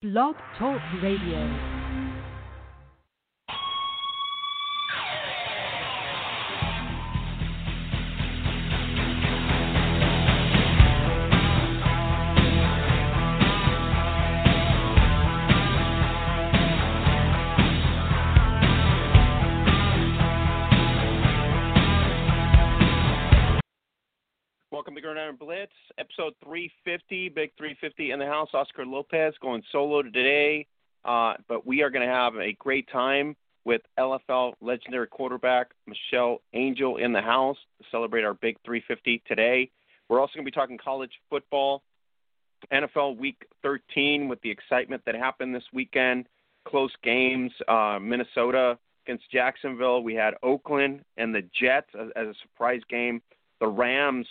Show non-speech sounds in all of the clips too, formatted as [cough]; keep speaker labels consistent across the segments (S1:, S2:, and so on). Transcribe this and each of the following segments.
S1: Blog Talk Radio.
S2: 350, Big 350 in the house. Oscar Lopez going solo today, uh, but we are going to have a great time with LFL legendary quarterback Michelle Angel in the house to celebrate our Big 350 today. We're also going to be talking college football, NFL Week 13 with the excitement that happened this weekend, close games, uh, Minnesota against Jacksonville. We had Oakland and the Jets as, as a surprise game. The Rams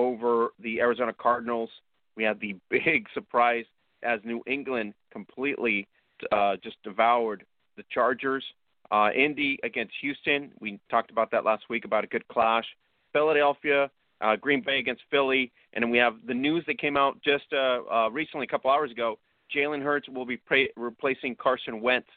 S2: over the Arizona Cardinals. We had the [laughs] big surprise as New England completely uh, just devoured the Chargers. Uh, Indy against Houston. We talked about that last week about a good clash. Philadelphia, uh, Green Bay against Philly, and then we have the news that came out just uh, uh, recently, a couple hours ago. Jalen Hurts will be pre- replacing Carson Wentz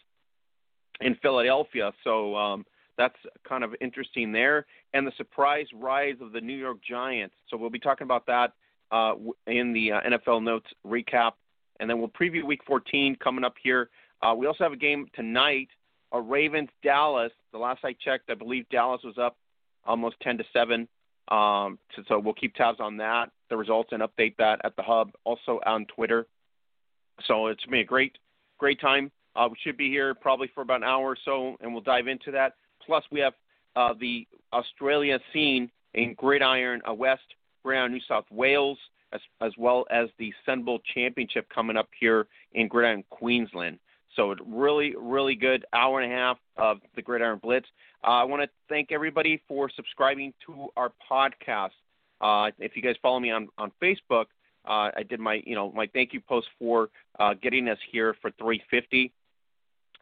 S2: in Philadelphia. So um, that's kind of interesting there. And the surprise rise of the New York Giants. So we'll be talking about that uh, in the uh, NFL Notes recap. And then we'll preview Week 14 coming up here. Uh, we also have a game tonight, a Ravens Dallas. The last I checked, I believe Dallas was up almost 10 to 7. Um, so, so we'll keep tabs on that, the results, and update that at the hub, also on Twitter. So it's been a great, great time. Uh, we should be here probably for about an hour or so, and we'll dive into that. Plus, we have uh, the Australia scene in Gridiron uh, West, Gridiron New South Wales, as, as well as the Sunbowl Championship coming up here in Gridiron Queensland. So really, really good hour and a half of the Gridiron Blitz. Uh, I want to thank everybody for subscribing to our podcast. Uh, if you guys follow me on on Facebook, uh, I did my you know my thank you post for uh, getting us here for 350.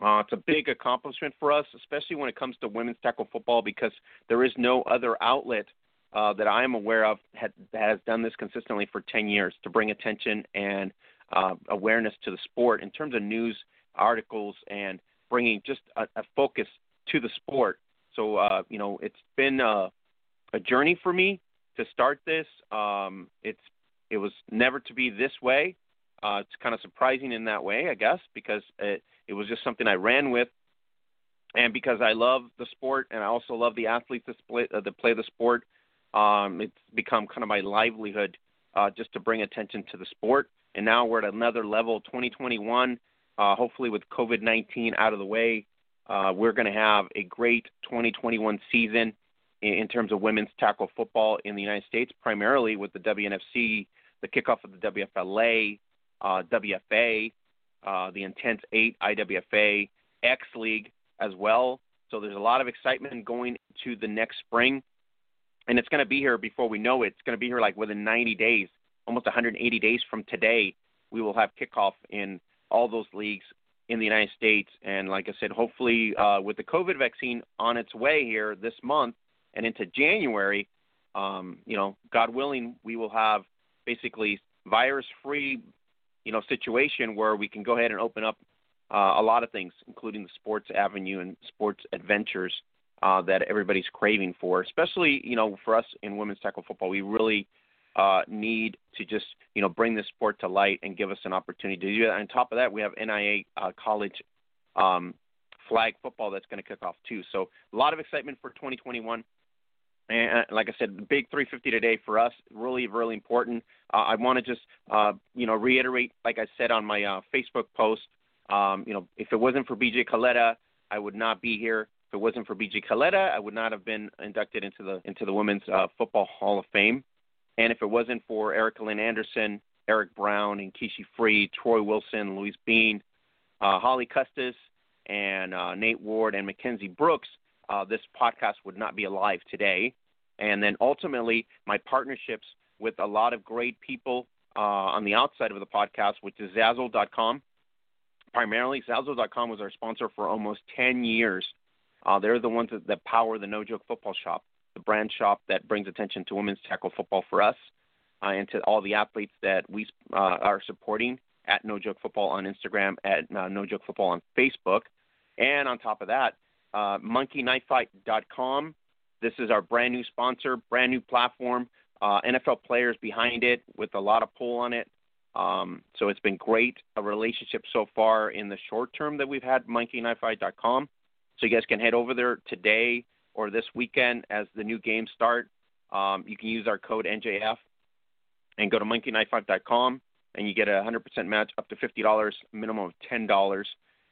S2: Uh, it's a big accomplishment for us, especially when it comes to women's tackle football, because there is no other outlet uh, that I am aware of had, that has done this consistently for 10 years to bring attention and uh, awareness to the sport in terms of news articles and bringing just a, a focus to the sport. So, uh, you know, it's been a, a journey for me to start this. Um, it's it was never to be this way. Uh, it's kind of surprising in that way, I guess, because it, it was just something I ran with, and because I love the sport and I also love the athletes that, split, uh, that play the sport. Um, it's become kind of my livelihood uh, just to bring attention to the sport. And now we're at another level, 2021. Uh, hopefully, with COVID 19 out of the way, uh, we're going to have a great 2021 season in, in terms of women's tackle football in the United States, primarily with the WNFC, the kickoff of the WFLA, uh, WFA, uh, the Intense 8 IWFA X League as well. So there's a lot of excitement going to the next spring, and it's going to be here before we know it. It's going to be here like within 90 days, almost 180 days from today. We will have kickoff in all those leagues in the United States, and like I said, hopefully uh, with the COVID vaccine on its way here this month and into January, um, you know, God willing, we will have basically virus-free you know situation where we can go ahead and open up uh, a lot of things, including the sports avenue and sports adventures uh, that everybody's craving for. Especially you know for us in women's tackle football, we really uh, need to just you know bring this sport to light and give us an opportunity to do that. On top of that, we have NIA uh, college um, flag football that's going to kick off too. So a lot of excitement for 2021. And uh, like I said, the big 350 today for us really, really important. Uh, I want to just, uh, you know, reiterate, like I said on my uh, Facebook post, um, you know, if it wasn't for BJ Coletta, I would not be here. If it wasn't for BJ Coletta, I would not have been inducted into the into the Women's uh, Football Hall of Fame. And if it wasn't for Erica Lynn Anderson, Eric Brown, and Kishi Free, Troy Wilson, Louise Bean, uh, Holly Custis, and Nate Ward, and Mackenzie Brooks, uh, this podcast would not be alive today. And then ultimately, my partnerships with a lot of great people uh, on the outside of the podcast, which is Zazzle.com. Primarily, Zazzle.com was our sponsor for almost 10 years. Uh, they're the ones that, that power the No Joke Football Shop, the brand shop that brings attention to women's tackle football for us uh, and to all the athletes that we uh, are supporting at No Joke Football on Instagram, at uh, No Joke Football on Facebook. And on top of that, uh, monkeyknifefight.com. This is our brand new sponsor, brand new platform. Uh, NFL players behind it with a lot of pull on it. Um, so it's been great a relationship so far in the short term that we've had monkeyknifefight.com. So you guys can head over there today or this weekend as the new games start. Um, you can use our code NJF and go to monkeyknifefight.com and you get a 100% match up to $50, minimum of $10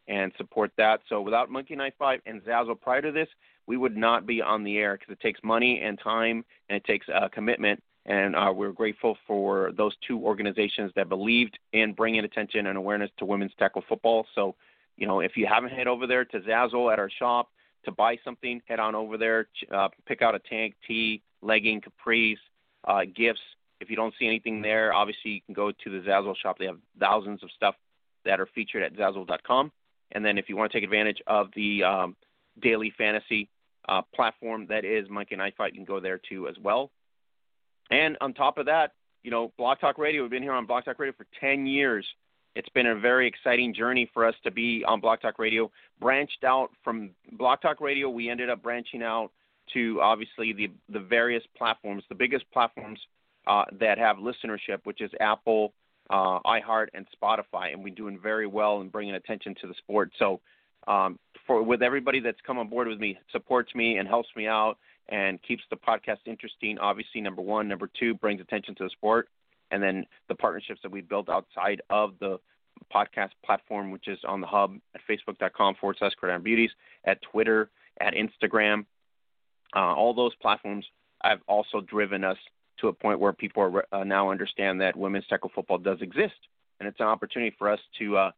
S2: and support that. So without Monkey Knife Fight and Zazzle prior to this, we would not be on the air because it takes money and time and it takes uh, commitment. And uh, we're grateful for those two organizations that believed in bringing attention and awareness to women's tackle football. So, you know, if you haven't head over there to Zazzle at our shop to buy something, head on over there, uh, pick out a tank, tee, legging, capris, uh, gifts. If you don't see anything there, obviously you can go to the Zazzle shop. They have thousands of stuff that are featured at Zazzle.com. And then if you want to take advantage of the um, daily fantasy uh, platform that is Monkey Knife Fight, you can go there too as well. And on top of that, you know, Blog Talk Radio, we've been here on Blog Talk Radio for 10 years. It's been a very exciting journey for us to be on Blog Talk Radio. Branched out from Blog Talk Radio, we ended up branching out to obviously the the various platforms, the biggest platforms uh, that have listenership, which is Apple, uh, iHeart, and Spotify, and we're doing very well in bringing attention to the sport. So, um, for with everybody that's come on board with me, supports me and helps me out and keeps the podcast interesting. Obviously, number one, number two, brings attention to the sport, and then the partnerships that we built outside of the podcast platform, which is on the hub at facebook.com forward slash Gridiron Beauties, at Twitter, at Instagram. Uh, all those platforms have also driven us to a point where people are, uh, now understand that women's tackle football does exist, and it's an opportunity for us to, uh,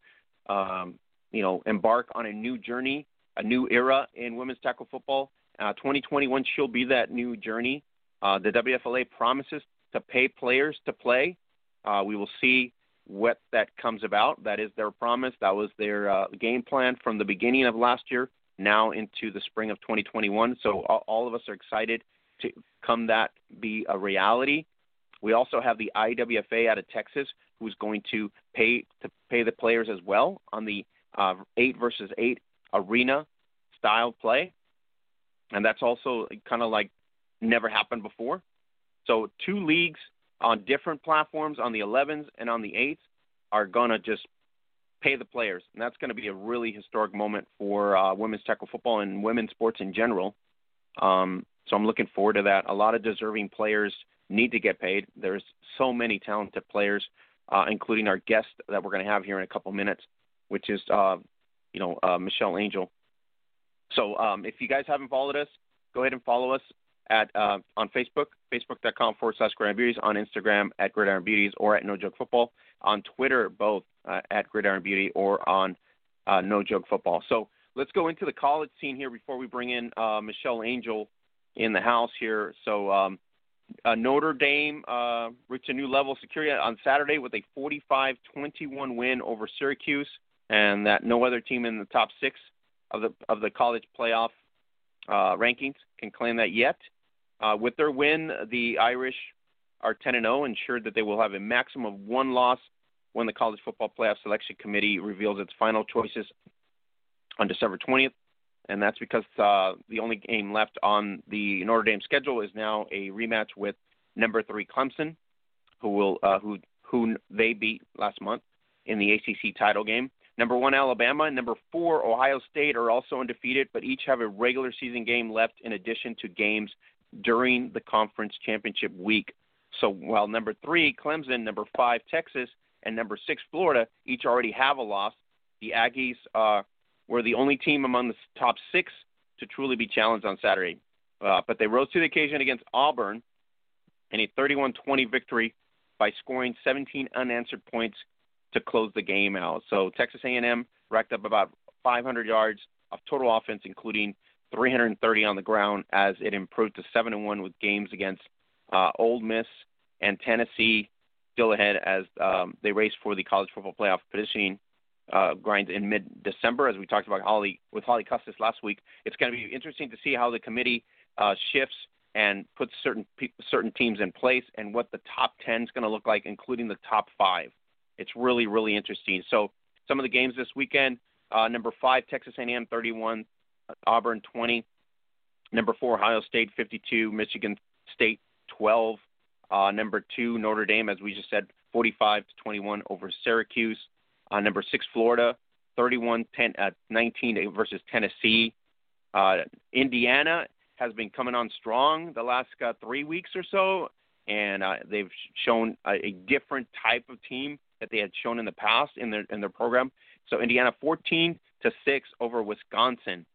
S2: um, you know, embark on a new journey, a new era in women's tackle football. Uh, 2021 shall be that new journey. Uh, the WFLA promises to pay players to play. Uh, we will see what that comes about. That is their promise. That was their uh, game plan from the beginning of last year, now into the spring of 2021. So all, all of us are excited to come that be a reality. We also have the IWFA out of Texas, who's going to pay to pay the players as well on the uh, eight versus eight arena style play, and that's also kind of like never happened before. So two leagues on different platforms on the 11s and on the 8s are gonna just pay the players, and that's going to be a really historic moment for uh, women's tackle football and women's sports in general. Um, so I'm looking forward to that. A lot of deserving players need to get paid. There's so many talented players, uh, including our guest that we're going to have here in a couple minutes, which is uh, you know uh, Michelle Angel. So um, if you guys haven't followed us, go ahead and follow us at uh, on Facebook, facebook.com forward slash Gridiron Beauties, on Instagram at Gridiron Beauties or at No Joke Football, on Twitter both uh, at Gridiron Beauty or on uh, No Joke Football. So let's go into the college scene here before we bring in Michelle Angel in the house here. So um, uh, Notre Dame uh, reached a new level of security on Saturday with a 45-21 win over Syracuse, and that no other team in the top six of the of the college playoff uh, rankings can claim that yet. Uh, with their win, the Irish are 10 and 0, ensured that they will have a maximum of one loss when the College Football Playoff Selection Committee reveals its final choices on December 20th and that's because uh, the only game left on the Notre Dame schedule is now a rematch with number three Clemson, who will uh, who who they beat last month in the ACC title game. Number one Alabama and number four Ohio State are also undefeated, but each have a regular season game left in addition to games during the conference championship week. So while number three Clemson, number five Texas, and number six Florida each already have a loss, the Aggies uh, were the only team among the top six to truly be challenged on Saturday. Uh, but they rose to the occasion against Auburn in a 31-20 victory by scoring 17 unanswered points to close the game out. So Texas A&M racked up about 500 yards of total offense, including 330 on the ground, as it improved to seven and one with games against uh, Ole Miss and Tennessee still ahead as um, they race for the college football playoff positioning uh, grind in mid-December, as we talked about Holly with Holly Custis last week. It's going to be interesting to see how the committee uh, shifts and puts certain pe- certain teams in place, and what the top ten is going to look like, including the top five. it's really really interesting. So some of the games this weekend: uh, number five Texas A&M 31, Auburn 20. Number four Ohio State 52, Michigan State 12. Uh, number two Notre Dame, as we just said, 45 to 21 over Syracuse. Uh, number six Florida 31 10 uh, 19 versus Tennessee. Uh, Indiana has been coming on strong the last uh, three weeks or so, and uh, they've shown a, a different type of team that they had shown in the past in their in their program. So Indiana 14 to six over Wisconsin,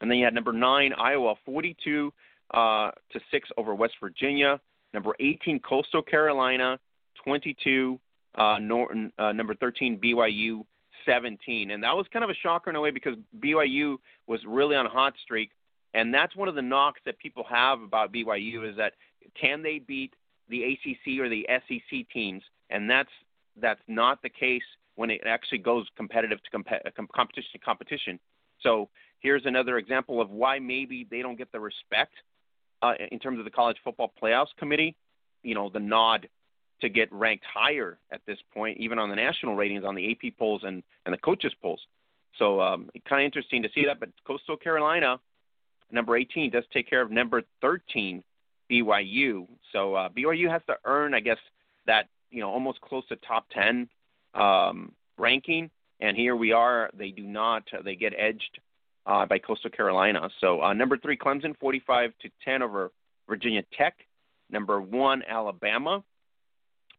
S2: and then you had number nine Iowa 42 uh, to six over West Virginia. Number 18 Coastal Carolina 22. Uh, Norton, uh, number 13 BYU 17, and that was kind of a shocker in a way because BYU was really on a hot streak, and that's one of the knocks that people have about BYU is that can they beat the ACC or the SEC teams, and that's that's not the case when it actually goes competitive to comp- uh, competition to competition. So here's another example of why maybe they don't get the respect uh, in terms of the college football playoffs committee. You know, the nod to get ranked higher at this point, even on the national ratings, on the AP polls and, and the coaches polls. So um, kind of interesting to see that. But Coastal Carolina, number 18, does take care of number 13, BYU. So uh, BYU has to earn, I guess, that you know almost close to top 10 um, ranking. And here we are. They do not. They get edged uh, by Coastal Carolina. So uh, number three, Clemson, 45 to 10 over Virginia Tech. Number one, Alabama,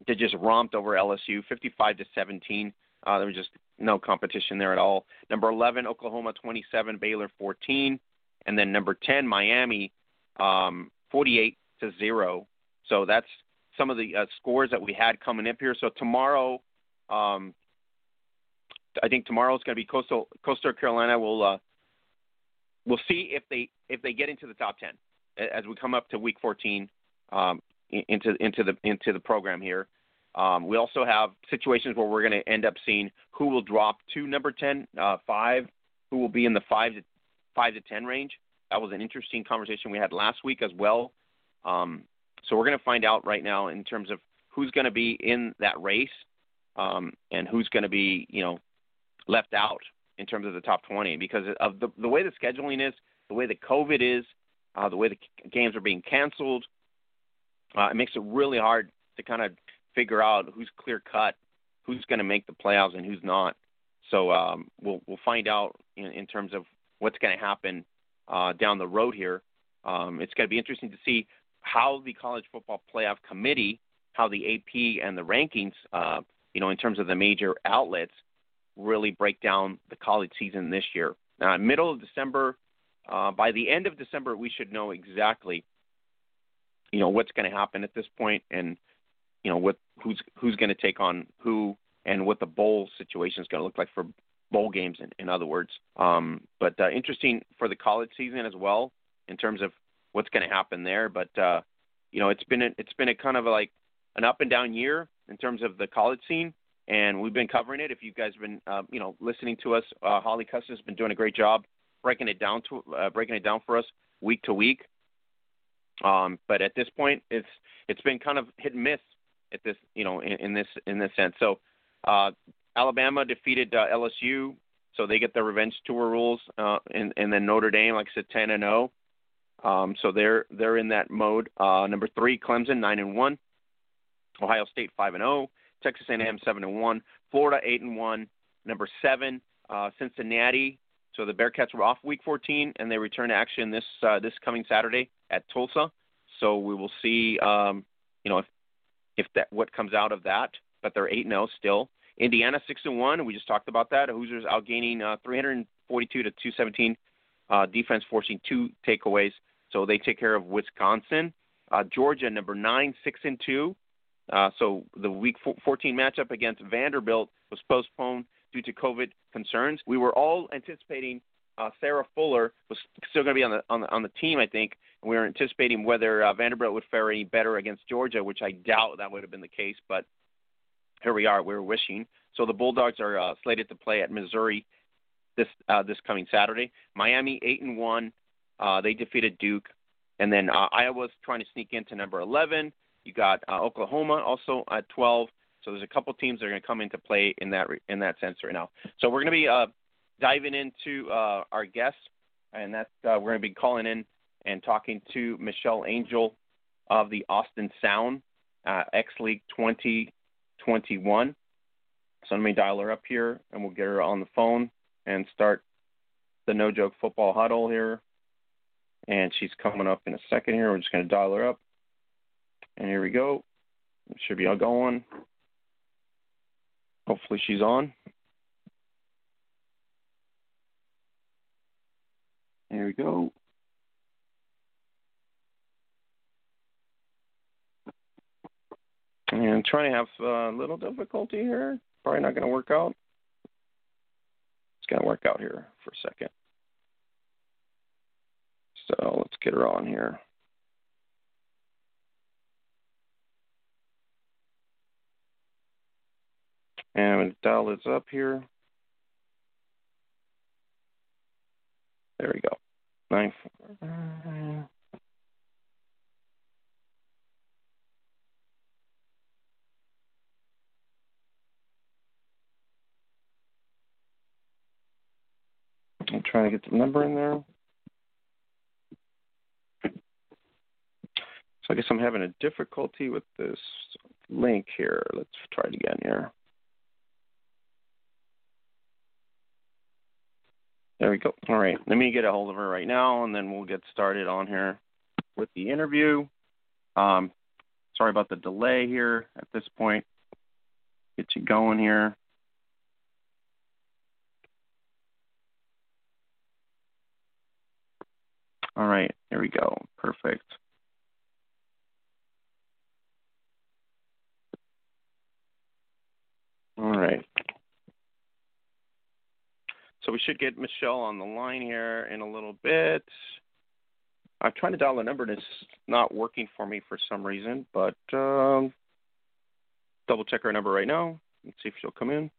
S2: they just romped over LSU, 55 to 17. Uh, there was just no competition there at all. Number 11, Oklahoma 27, Baylor 14, and then number 10, Miami um, 48 to zero. So that's some of the uh, scores that we had coming up here. So tomorrow, um, I think tomorrow is going to be Coastal Coastal Carolina. Will uh, we'll see if they if they get into the top 10 as we come up to week 14 um, into into the into the program here. Um, we also have situations where we're going to end up seeing who will drop to number 10, uh, five, who will be in the five to five to 10 range. That was an interesting conversation we had last week as well. Um, so we're going to find out right now in terms of who's going to be in that race um, and who's going to be, you know, left out in terms of the top 20 because of the, the way the scheduling is, the way the COVID is, uh, the way the games are being canceled. Uh, it makes it really hard to kind of figure out who's clear cut, who's going to make the playoffs and who's not. So um, we'll we'll find out in, in terms of what's going to happen uh, down the road here. Um, it's going to be interesting to see how the college football playoff committee, how the AP and the rankings, uh, you know, in terms of the major outlets, really break down the college season this year. Now, middle of December, uh, by the end of December, we should know exactly, you know, what's going to happen at this point and you know what who's who's going to take on who and what the bowl situation is going to look like for bowl games. In, in other words, um, but uh, interesting for the college season as well in terms of what's going to happen there. But uh, you know, it's been a, it's been a kind of like an up and down year in terms of the college scene, and we've been covering it. If you guys have been uh, you know listening to us, uh, Holly Custis has been doing a great job breaking it down to uh, breaking it down for us week to week. Um, but at this point, it's it's been kind of hit and miss at this, you know, in, in this in this sense. So uh, Alabama defeated uh, LSU, so they get the revenge tour rules, uh, and, and then Notre Dame, like I said, ten and zero. Oh. Um, so they're they're in that mode. Uh, number three, Clemson, nine and one. Ohio State, five and zero. Oh. Texas A&M, seven and one. Florida, eight and one. Number seven, uh, Cincinnati. So the Bearcats were off Week 14, and they return to action this uh, this coming Saturday at Tulsa. So we will see, um, you know, if if that what comes out of that. But they're eight zero still. Indiana six and one. We just talked about that. Hoosiers outgaining uh, 342 to 217. Uh, defense forcing two takeaways, so they take care of Wisconsin. Uh, Georgia number nine six and two. Uh, so the week 14 matchup against Vanderbilt was postponed due to COVID concerns. We were all anticipating uh, Sarah Fuller was still going to be on the, on the on the team, I think, we were anticipating whether uh, Vanderbilt would fare any better against Georgia, which I doubt that would have been the case. But here we are. We are wishing. So the Bulldogs are uh, slated to play at Missouri this uh, this coming Saturday. Miami eight and one. Uh, they defeated Duke, and then uh, Iowa's trying to sneak into number eleven. You got uh, Oklahoma also at twelve. So there's a couple teams that are going to come into play in that in that sense right now. So we're going to be uh, diving into uh, our guests, and that's uh, we're going to be calling in and talking to Michelle Angel of the Austin Sound uh, X League 2021. So let me dial her up here, and we'll get her on the phone and start the No Joke Football Huddle here. And she's coming up in a second here. We're just going to dial her up. And here we go. Should be all going. Hopefully she's on. There we go. And trying to have a little difficulty here. Probably not going to work out. It's going to work out here for a second. So let's get her on here. And I'm going to dial this up here. There we go. Nine. Four. I'm trying to get the number in there. So I guess I'm having a difficulty with this link here. Let's try it again here. There we go. All right. Let me get a hold of her right now, and then we'll get started on here with the interview. Um, sorry about the delay here at this point. Get you going here. All right, here we go. Perfect. All right. So we should get Michelle on the line here in a little bit. I'm trying to dial the number and it's not working for me for some reason, but um, double check her number right now. Let's see if she'll come in.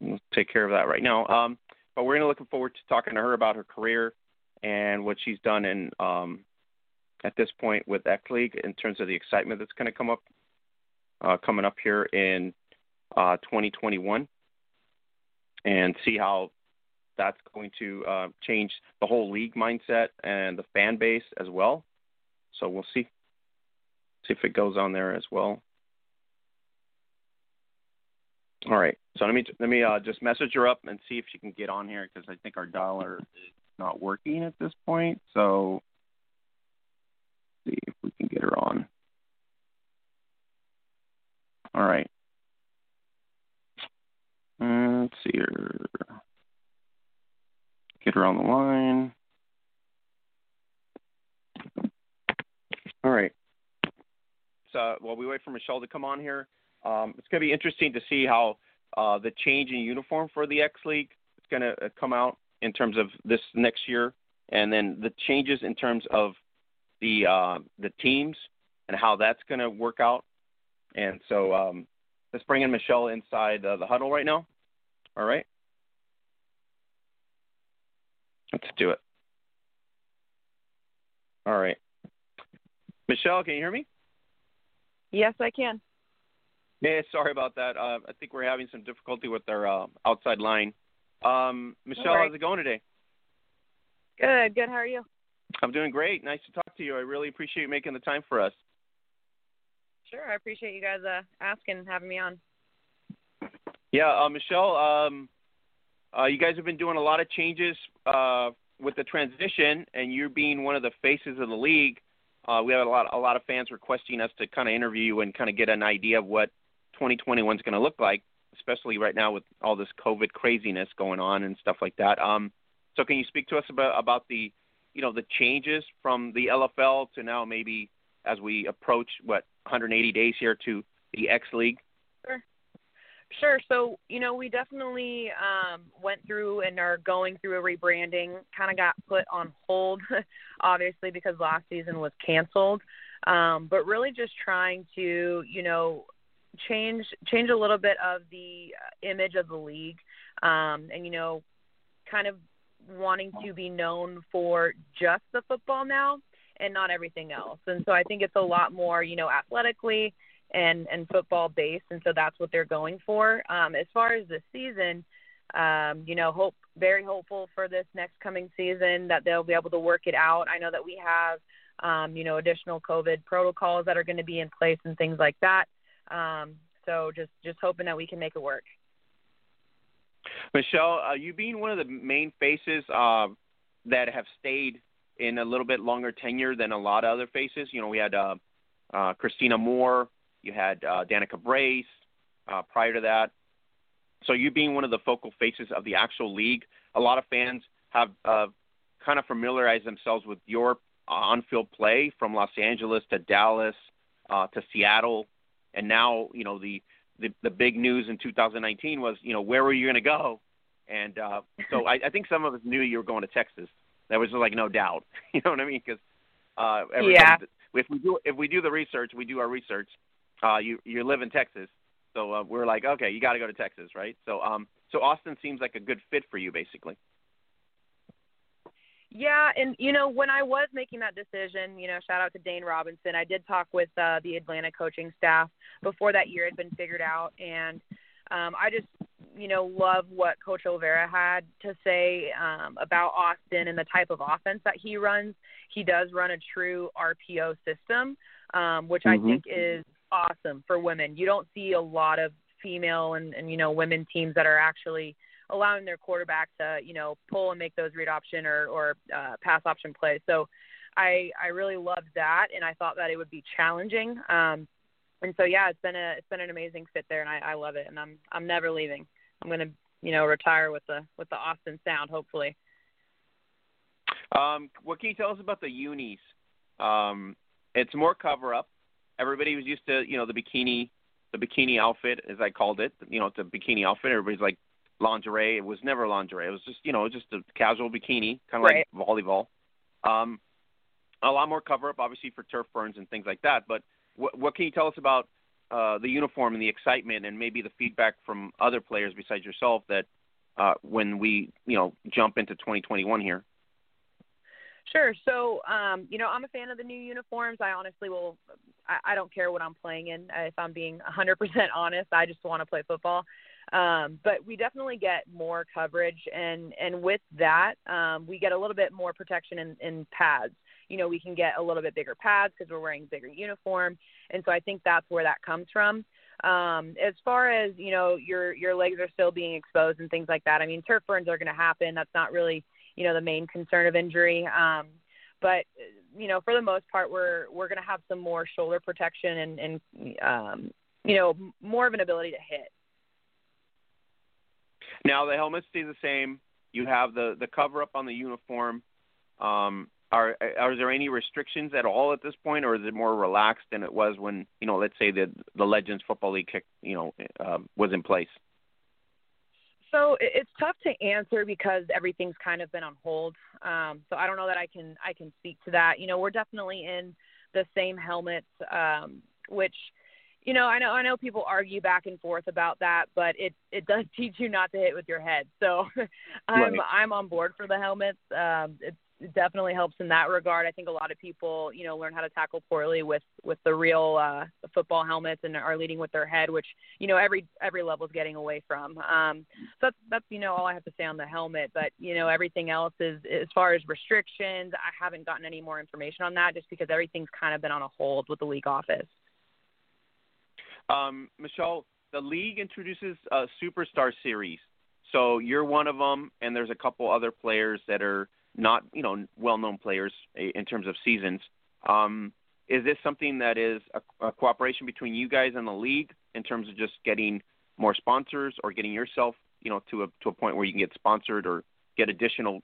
S2: We'll take care of that right now. Um, but we're going to looking forward to talking to her about her career and what she's done in um, at this point with X League in terms of the excitement that's going to come up uh, coming up here in uh, 2021, and see how that's going to uh, change the whole league mindset and the fan base as well. So we'll see see if it goes on there as well. All right. So let me let me uh, just message her up and see if she can get on here because I think our dialer is not working at this point. So see if we can get her on. All right. Let's see her. Get her on the line. All right. So while we wait for Michelle to come on here, um, it's going to be interesting to see how uh, the change in uniform for the X League is going to uh, come out in terms of this next year, and then the changes in terms of the uh, the teams and how that's going to work out. And so um, let's bring in Michelle inside uh, the huddle right now. All right, let's do it. All right, Michelle, can you hear me?
S3: Yes, I can.
S2: Yeah, sorry about that. Uh, I think we're having some difficulty with our uh, outside line. Um, Michelle,
S3: right.
S2: how's it going today?
S3: Good, good. How are you?
S2: I'm doing great. Nice to talk to you. I really appreciate you making the time for us.
S3: Sure, I appreciate you guys uh, asking and having me on.
S2: Yeah, uh, Michelle, um, uh, you guys have been doing a lot of changes uh, with the transition, and you're being one of the faces of the league. Uh, we have a lot, a lot of fans requesting us to kind of interview you and kind of get an idea of what 2021 is going to look like, especially right now with all this COVID craziness going on and stuff like that. Um, so, can you speak to us about about the, you know, the changes from the LFL to now maybe as we approach what 180 days here to the X League?
S3: Sure. Sure. So, you know, we definitely um, went through and are going through a rebranding. Kind of got put on hold, [laughs] obviously, because last season was canceled. Um, but really, just trying to, you know, change change a little bit of the uh, image of the league, um, and you know, kind of wanting to be known for just the football now and not everything else. And so I think it's a lot more, you know, athletically and and football based, and so that's what they're going for. Um, as far as the season, um, you know, hope very hopeful for this next coming season that they'll be able to work it out. I know that we have, um, you know, additional COVID protocols that are going to be in place and things like that. Um, so just just hoping that we can make it work.
S2: Michelle, uh, you being one of the main faces uh, that have stayed in a little bit longer tenure than a lot of other faces. You know, we had uh, uh, Christina Moore, you had uh, Danica Brace uh, prior to that. So you being one of the focal faces of the actual league, a lot of fans have uh, kind of familiarized themselves with your on-field play from Los Angeles to Dallas uh, to Seattle, and now you know the, the the big news in 2019 was you know where were you going to go, and uh, so I, I think some of us knew you were going to Texas. That was just like no doubt, [laughs] you know what I mean? Because uh,
S3: yeah.
S2: if we do if we do the research, we do our research. Uh, you you live in Texas, so uh, we're like, okay, you got to go to Texas, right? So um, so Austin seems like a good fit for you, basically.
S3: Yeah, and you know, when I was making that decision, you know, shout out to Dane Robinson. I did talk with uh, the Atlanta coaching staff before that year had been figured out, and um, I just, you know, love what Coach Olvera had to say um, about Austin and the type of offense that he runs. He does run a true RPO system, um, which mm-hmm. I think is awesome for women. You don't see a lot of female and, and you know women teams that are actually allowing their quarterback to you know pull and make those read option or or uh, pass option plays. So I I really loved that, and I thought that it would be challenging. Um, and so yeah, it's been a it's been an amazing fit there, and I, I love it, and I'm I'm never leaving. I'm gonna you know retire with the with the Austin sound, hopefully.
S2: Um, what can you tell us about the unis? Um, it's more cover up. Everybody was used to you know the bikini the bikini outfit as I called it. You know, it's a bikini outfit. Everybody's like lingerie. It was never lingerie. It was just you know just a casual bikini, kind of
S3: right.
S2: like volleyball. Um, a lot more cover up, obviously for turf burns and things like that. But what, what can you tell us about uh, the uniform and the excitement, and maybe the feedback from other players besides yourself that uh, when we you know jump into 2021 here?
S3: Sure. So, um, you know, I'm a fan of the new uniforms. I honestly will. I, I don't care what I'm playing in. If I'm being [laughs] 100% honest, I just want to play football. Um, but we definitely get more coverage, and and with that, um, we get a little bit more protection in, in pads. You know, we can get a little bit bigger pads because we're wearing bigger uniform, and so I think that's where that comes from. Um, as far as you know, your your legs are still being exposed and things like that. I mean, turf burns are going to happen. That's not really you know the main concern of injury. Um, but you know, for the most part, we're we're going to have some more shoulder protection and and um, you know more of an ability to hit.
S2: Now the helmets stay the same. You have the the cover up on the uniform. Um, are are there any restrictions at all at this point, or is it more relaxed than it was when you know, let's say the the Legends Football League kick, you know, uh, was in place?
S3: So it's tough to answer because everything's kind of been on hold. Um, so I don't know that I can I can speak to that. You know, we're definitely in the same helmets, um, which you know, I know I know people argue back and forth about that, but it it does [laughs] teach you not to hit with your head. So [laughs] I'm right. I'm on board for the helmets. Um, it, it definitely helps in that regard. I think a lot of people, you know, learn how to tackle poorly with with the real uh, football helmets and are leading with their head, which you know every every level is getting away from. Um, so that's that's you know all I have to say on the helmet. But you know everything else is as far as restrictions. I haven't gotten any more information on that just because everything's kind of been on a hold with the league office.
S2: Um, Michelle, the league introduces a superstar series. So you're one of them, and there's a couple other players that are not, you know, well-known players in terms of seasons. Um, is this something that is a, a cooperation between you guys and the league in terms of just getting more sponsors or getting yourself, you know, to a to a point where you can get sponsored or get additional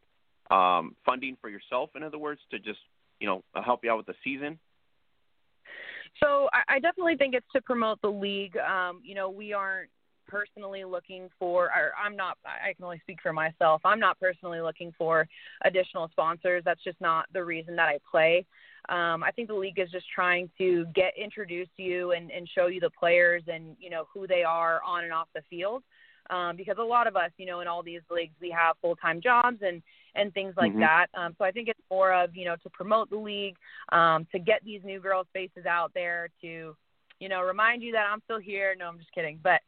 S2: um, funding for yourself? In other words, to just, you know, help you out with the season.
S3: So I, I definitely think it's to promote the league. Um, you know, we aren't personally looking for or I'm not I can only speak for myself. I'm not personally looking for additional sponsors. That's just not the reason that I play. Um, I think the league is just trying to get introduce you and, and show you the players and you know who they are on and off the field um, because a lot of us, you know, in all these leagues, we have full time jobs and and things like mm-hmm. that. Um, so I think it's more of you know to promote the league, um, to get these new girls' faces out there, to you know, remind you that I'm still here. No, I'm just kidding. But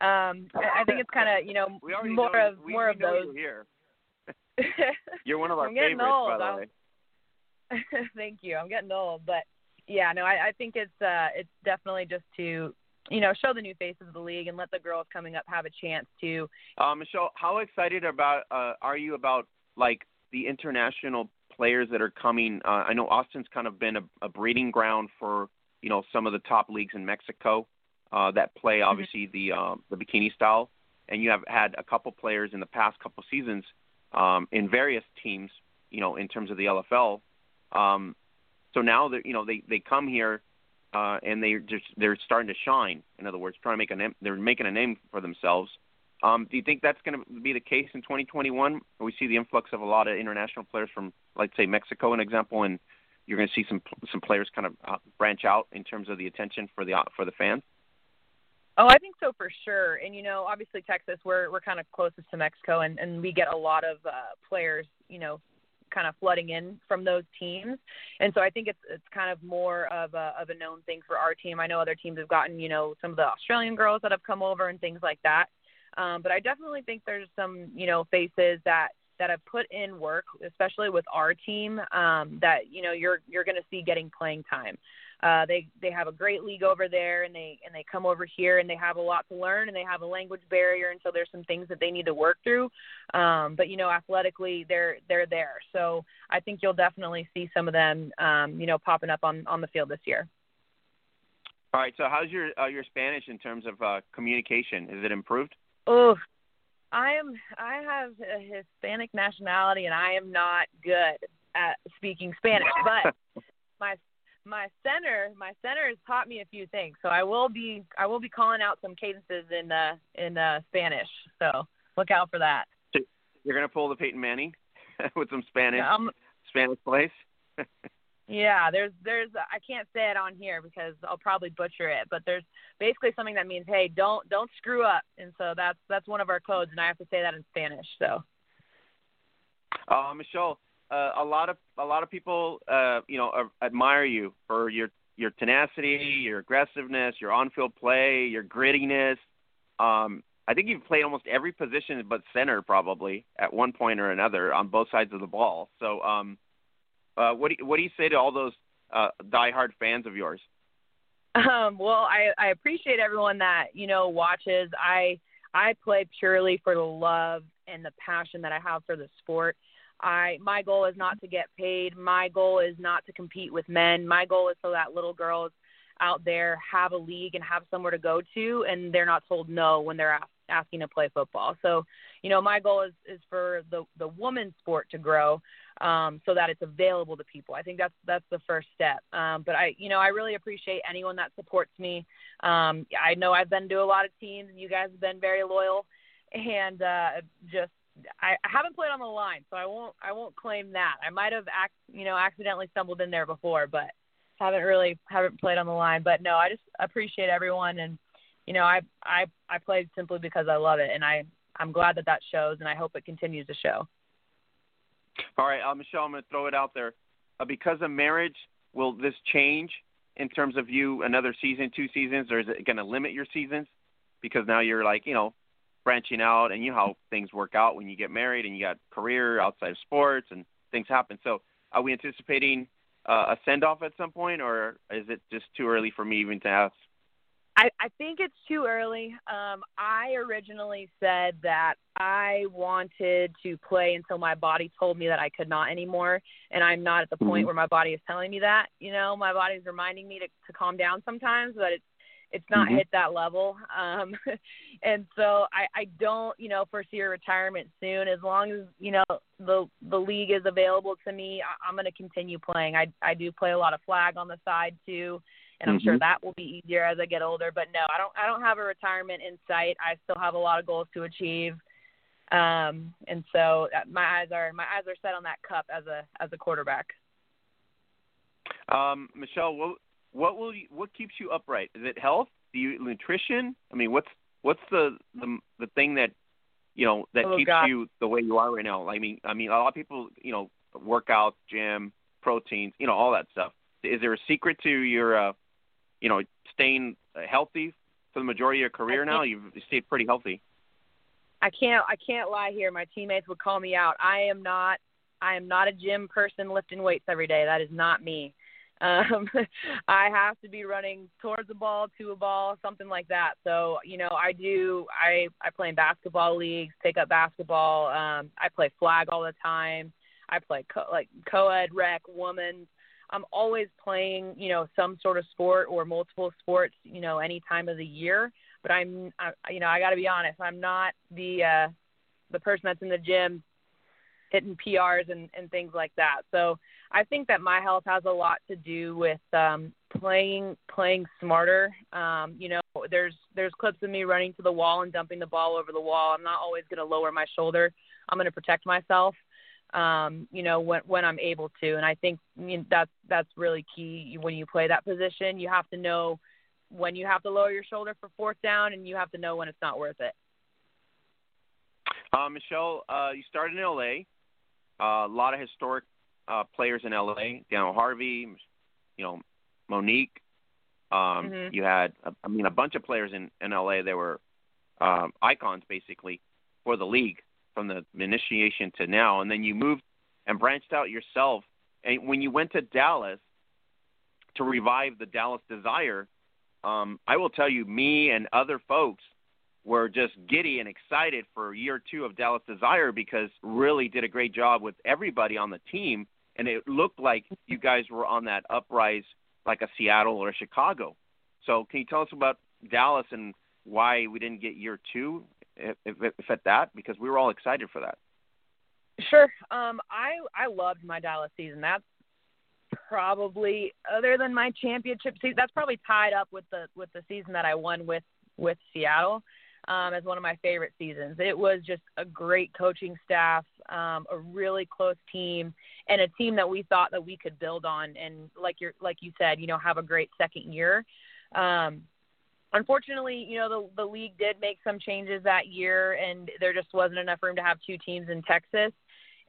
S3: um, I, think it's kind of, you know, more
S2: know,
S3: of
S2: we,
S3: more
S2: we
S3: of those.
S2: You're here. [laughs] You're one of our favorites,
S3: old.
S2: by the way. [laughs]
S3: Thank you. I'm getting old, but yeah, no, I, I think it's uh, it's definitely just to you know show the new faces of the league and let the girls coming up have a chance to.
S2: Uh, Michelle, how excited about uh, are you about like the international players that are coming? Uh, I know Austin's kind of been a, a breeding ground for you know some of the top leagues in Mexico uh, that play obviously the uh, the bikini style, and you have had a couple players in the past couple seasons um, in various teams, you know, in terms of the LFL. Um, so now that you know they they come here uh, and they just they're starting to shine. In other words, trying to make a name, they're making a name for themselves. Um, do you think that's going to be the case in 2021? We see the influx of a lot of international players from, like, say, Mexico, an example, and you're going to see some some players kind of uh, branch out in terms of the attention for the for the fans.
S3: Oh, I think so for sure. And you know, obviously Texas, we're we're kind of closest to Mexico, and and we get a lot of uh, players, you know, kind of flooding in from those teams. And so I think it's it's kind of more of a of a known thing for our team. I know other teams have gotten, you know, some of the Australian girls that have come over and things like that. Um, but I definitely think there's some, you know, faces that that have put in work, especially with our team, um, that you know you're you're going to see getting playing time. Uh, they they have a great league over there, and they and they come over here and they have a lot to learn, and they have a language barrier, and so there's some things that they need to work through. Um, but you know, athletically, they're they're there. So I think you'll definitely see some of them, um, you know, popping up on on the field this year.
S2: All right. So how's your uh, your Spanish in terms of uh, communication? Is it improved?
S3: Oh, I am. I have a Hispanic nationality, and I am not good at speaking Spanish. But [laughs] my my center, my center has taught me a few things, so I will be I will be calling out some cadences in uh, in uh, Spanish. So look out for that.
S2: You're going to pull the Peyton Manning [laughs] with some Spanish
S3: Um,
S2: Spanish plays. [laughs]
S3: yeah, there's there's I can't say it on here because I'll probably butcher it, but there's basically something that means hey don't don't screw up, and so that's that's one of our codes, and I have to say that in Spanish. So.
S2: Uh, Michelle, uh, a lot of a lot of people, uh, you know, uh, admire you for your your tenacity, your aggressiveness, your on-field play, your grittiness. Um, I think you've played almost every position but center, probably at one point or another on both sides of the ball. So, um, uh, what do you, what do you say to all those uh, diehard fans of yours?
S3: Um, well, I, I appreciate everyone that you know watches. I I play purely for the love and the passion that I have for the sport. I my goal is not to get paid. My goal is not to compete with men. My goal is so that little girls out there have a league and have somewhere to go to, and they're not told no when they're asked, asking to play football. So, you know, my goal is is for the the women's sport to grow, um, so that it's available to people. I think that's that's the first step. Um, but I, you know, I really appreciate anyone that supports me. Um, I know I've been to a lot of teams, and you guys have been very loyal, and uh, just I, haven't played on the line, so I won't I won't claim that. I might have act, you know accidentally stumbled in there before, but haven't really haven't played on the line. But no, I just appreciate everyone, and you know I I I played simply because I love it, and I I'm glad that that shows, and I hope it continues to show.
S2: All right, uh, Michelle, I'm going to throw it out there. Uh, because of marriage, will this change in terms of you another season, two seasons, or is it going to limit your seasons? Because now you're like, you know, branching out, and you know how things work out when you get married and you got career outside of sports and things happen. So, are we anticipating uh, a send off at some point, or is it just too early for me even to ask?
S3: I, I think it's too early. Um, I originally said that I wanted to play until my body told me that I could not anymore, and I'm not at the point
S2: Mhm.
S3: where my body is telling me that. You know, my body's reminding me to, to calm down sometimes, but it's it's not
S2: Mhm.
S3: hit that level. Um, [laughs] and so I, I don't, you know, foresee a retirement soon. As long as you know the the league is available to me, I, I'm going to continue playing. I I do play a lot of flag on the side too and I'm sure
S2: Mhm.
S3: that will be easier as I get older. But no, I don't. I don't have a retirement in sight. I still have a lot of goals to achieve, um, and so uh, my eyes are my eyes are set on that cup as a as a quarterback.
S2: Um, Michelle, what what will you, what keeps you upright? Is it health? Do you nutrition? I mean, what's what's the the the thing that you know that
S3: Oh,
S2: keeps
S3: God.
S2: you the way you are right now? I mean, I mean, a lot of people, you know, workouts, gym, proteins, you know, all that stuff. Is there a secret to your uh, you know, staying healthy for the majority of your career now? You've stayed pretty healthy.
S3: I can't I can't lie here. My teammates would call me out. I am not I am not a gym person lifting weights every day. That is not me. Um, [laughs] I have to be running towards a ball, to a ball, something like that. So, you know, I do. I I play in basketball leagues, take up basketball. Um, I play flag all the time. I play co- like co-ed, rec, woman. I'm always playing, you know, some sort of sport or multiple sports, you know, any time of the year. But I'm, I, you know, I got to be honest. I'm not the uh, the person that's in the gym hitting PRs and, and things like that. So I think that my health has a lot to do with um, playing playing smarter. Um, you know, there's there's clips of me running to the wall and dumping the ball over the wall. I'm not always going to lower my shoulder. I'm going to protect myself. Um, you know, when when I'm able to, and I think you know, that's that's really key when you play that position. You have to know when you have to lower your shoulder for fourth down, and you have to know when it's not worth it.
S2: Uh, Michelle, uh, you started in LA. Uh, a lot of historic uh, players in LA. Daniel Harvey, you know, Monique. Um,
S3: mm-hmm.
S2: You had, I mean, a bunch of players in in LA. They were um, icons basically for the league from the initiation to now. And then you moved and branched out yourself. And when you went to Dallas to revive the Dallas Desire, um, I will tell you, me and other folks were just giddy and excited for year two of Dallas Desire because really did a great job with everybody on the team, and it looked like you guys were on that uprise like a Seattle or a Chicago. So can you tell us about Dallas and why we didn't get year two, if, if, if at that, because we were all excited for that.
S3: Sure. Um, I I loved my Dallas season. That's probably other than my championship season. That's probably tied up with the with the season that I won with with Seattle um, as one of my favorite seasons. It was just a great coaching staff, um, a really close team, and a team that we thought that we could build on. And like you're like you said, you know, have a great second year. Um, unfortunately, you know, the the league did make some changes that year, and there just wasn't enough room to have two teams in Texas.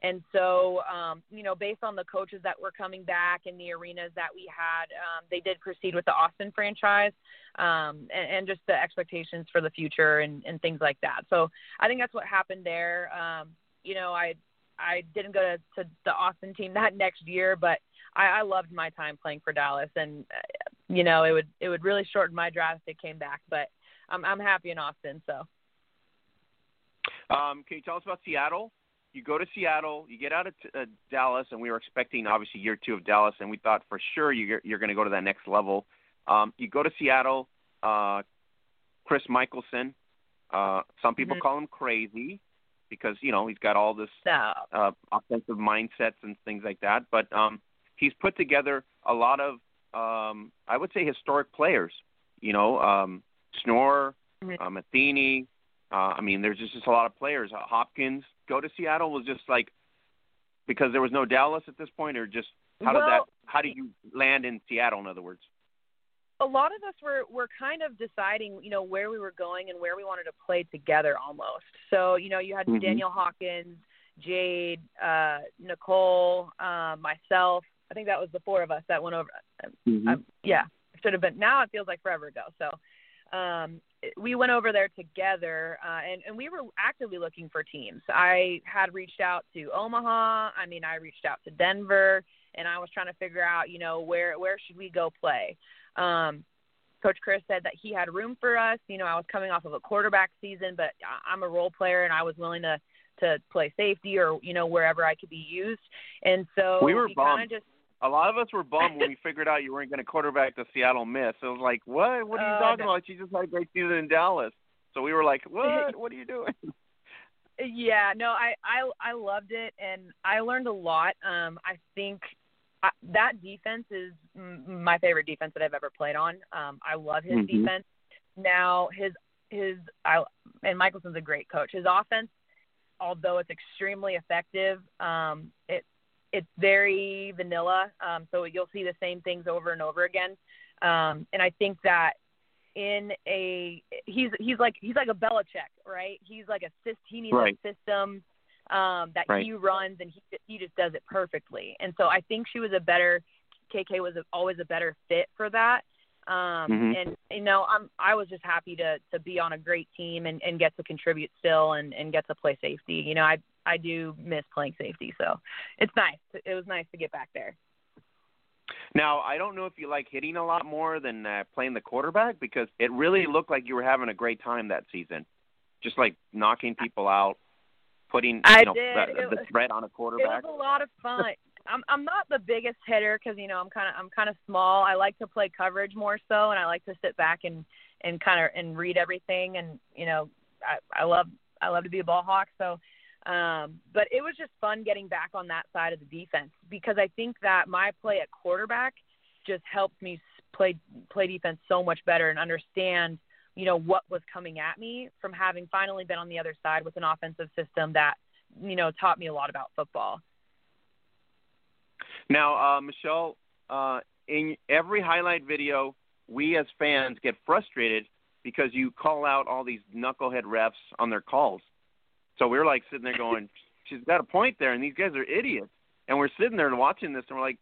S3: And so, um, you know, based on the coaches that were coming back and the arenas that we had, um, they did proceed with the Austin franchise um, and, and just the expectations for the future and, and things like that. So I think that's what happened there. Um, you know, I I didn't go to, to the Austin team [laughs] that next year, but I, I loved my time playing for Dallas, and uh, you know, it would it would really shorten my drive if it came back. But I'm I'm happy in Austin. So.
S2: Um, can you tell us about Seattle? You go to Seattle, you get out of uh, Dallas, and we were expecting obviously year two of Dallas, and we thought for sure you're, you're going to go to that next level. Um, you go to Seattle, uh, Chris Michelson. Uh, some people
S3: mm-hmm.
S2: call him crazy because you know he's got all this uh, offensive mindsets and things like that. But um, he's put together a lot of um, I would say historic players. You know, um, Schnoor,
S3: mm-hmm.
S2: uh, Matheny, uh, I mean, there's just, just a lot of players. Uh, Hopkins go to Seattle was just like because there was no Dallas at this point, or just how
S3: well,
S2: did that? How did you land in Seattle? In other words,
S3: a lot of us were were kind of deciding, you know, where we were going and where we wanted to play together almost. So, you know, you had
S2: mm-hmm.
S3: Danielle Hawkins, Jade, uh, Nicole, uh, myself. I think that was the four of us that went over.
S2: Mm-hmm.
S3: Uh, yeah, should have been. Now it feels like forever ago. So, um, we went over there together, uh, and, and we were actively looking for teams. I had reached out to Omaha. I mean, I reached out to Denver, and I was trying to figure out, you know, where where should we go play. Um, Coach Chris said that he had room for us. You know, I was coming off of a quarterback season, but I'm a role player, and I was willing to to play safety or you know wherever I could be used. And so
S2: we were bummed.
S3: Just,
S2: a lot of us were bummed when we [laughs] figured out you weren't going to quarterback the Seattle Mist. It was like, what? What are you
S3: uh,
S2: talking about? She just had a great season in Dallas. So we were like, what? [laughs] what are you doing? [laughs]
S3: Yeah, no, I I I loved it and I learned a lot. Um, I think I, that defense is m- my favorite defense that I've ever played on. Um, I love his
S2: mm-hmm.
S3: defense. Now his his I and Michelson's a great coach. His offense, although it's extremely effective, um, it it's very vanilla. Um, so you'll see the same things over and over again. Um, and I think that in a he's he's like he's like a Belichick, right? He's like a he needs
S2: right.
S3: a system um, that
S2: right.
S3: he runs and he he just does it perfectly. And so I think she was a better KK was a, always a better fit for that. Um,
S2: Mhm.
S3: and you know, I'm I was just happy to to be on a great team and and get to contribute still and and get to play safety. You know, I I do miss playing safety, so it's nice. It was nice to get back there.
S2: Now, I don't know if you like hitting a lot more than uh, playing the quarterback because it really looked like you were having a great time that season, just like knocking people out, putting
S3: I
S2: you know
S3: did.
S2: the, the
S3: was-
S2: threat on a quarterback.
S3: It was a lot of fun. [laughs] I'm I'm not the biggest hitter because you know I'm kind of I'm kind of small. I like to play coverage more so, and I like to sit back and and kind of and read everything. And you know I I love I love to be a ball hawk. So, um, but it was just fun getting back on that side of the defense because I think that my play at quarterback just helped me play play defense so much better and understand you know what was coming at me from having finally been on the other side with an offensive system that you know taught me a lot about football.
S2: Now, uh, Michelle, uh, in every highlight video, we as fans get frustrated because you call out all these knucklehead refs on their calls. So we're like sitting there going, "She's got a point there," and these guys are idiots. And we're sitting there and watching this, and we're like,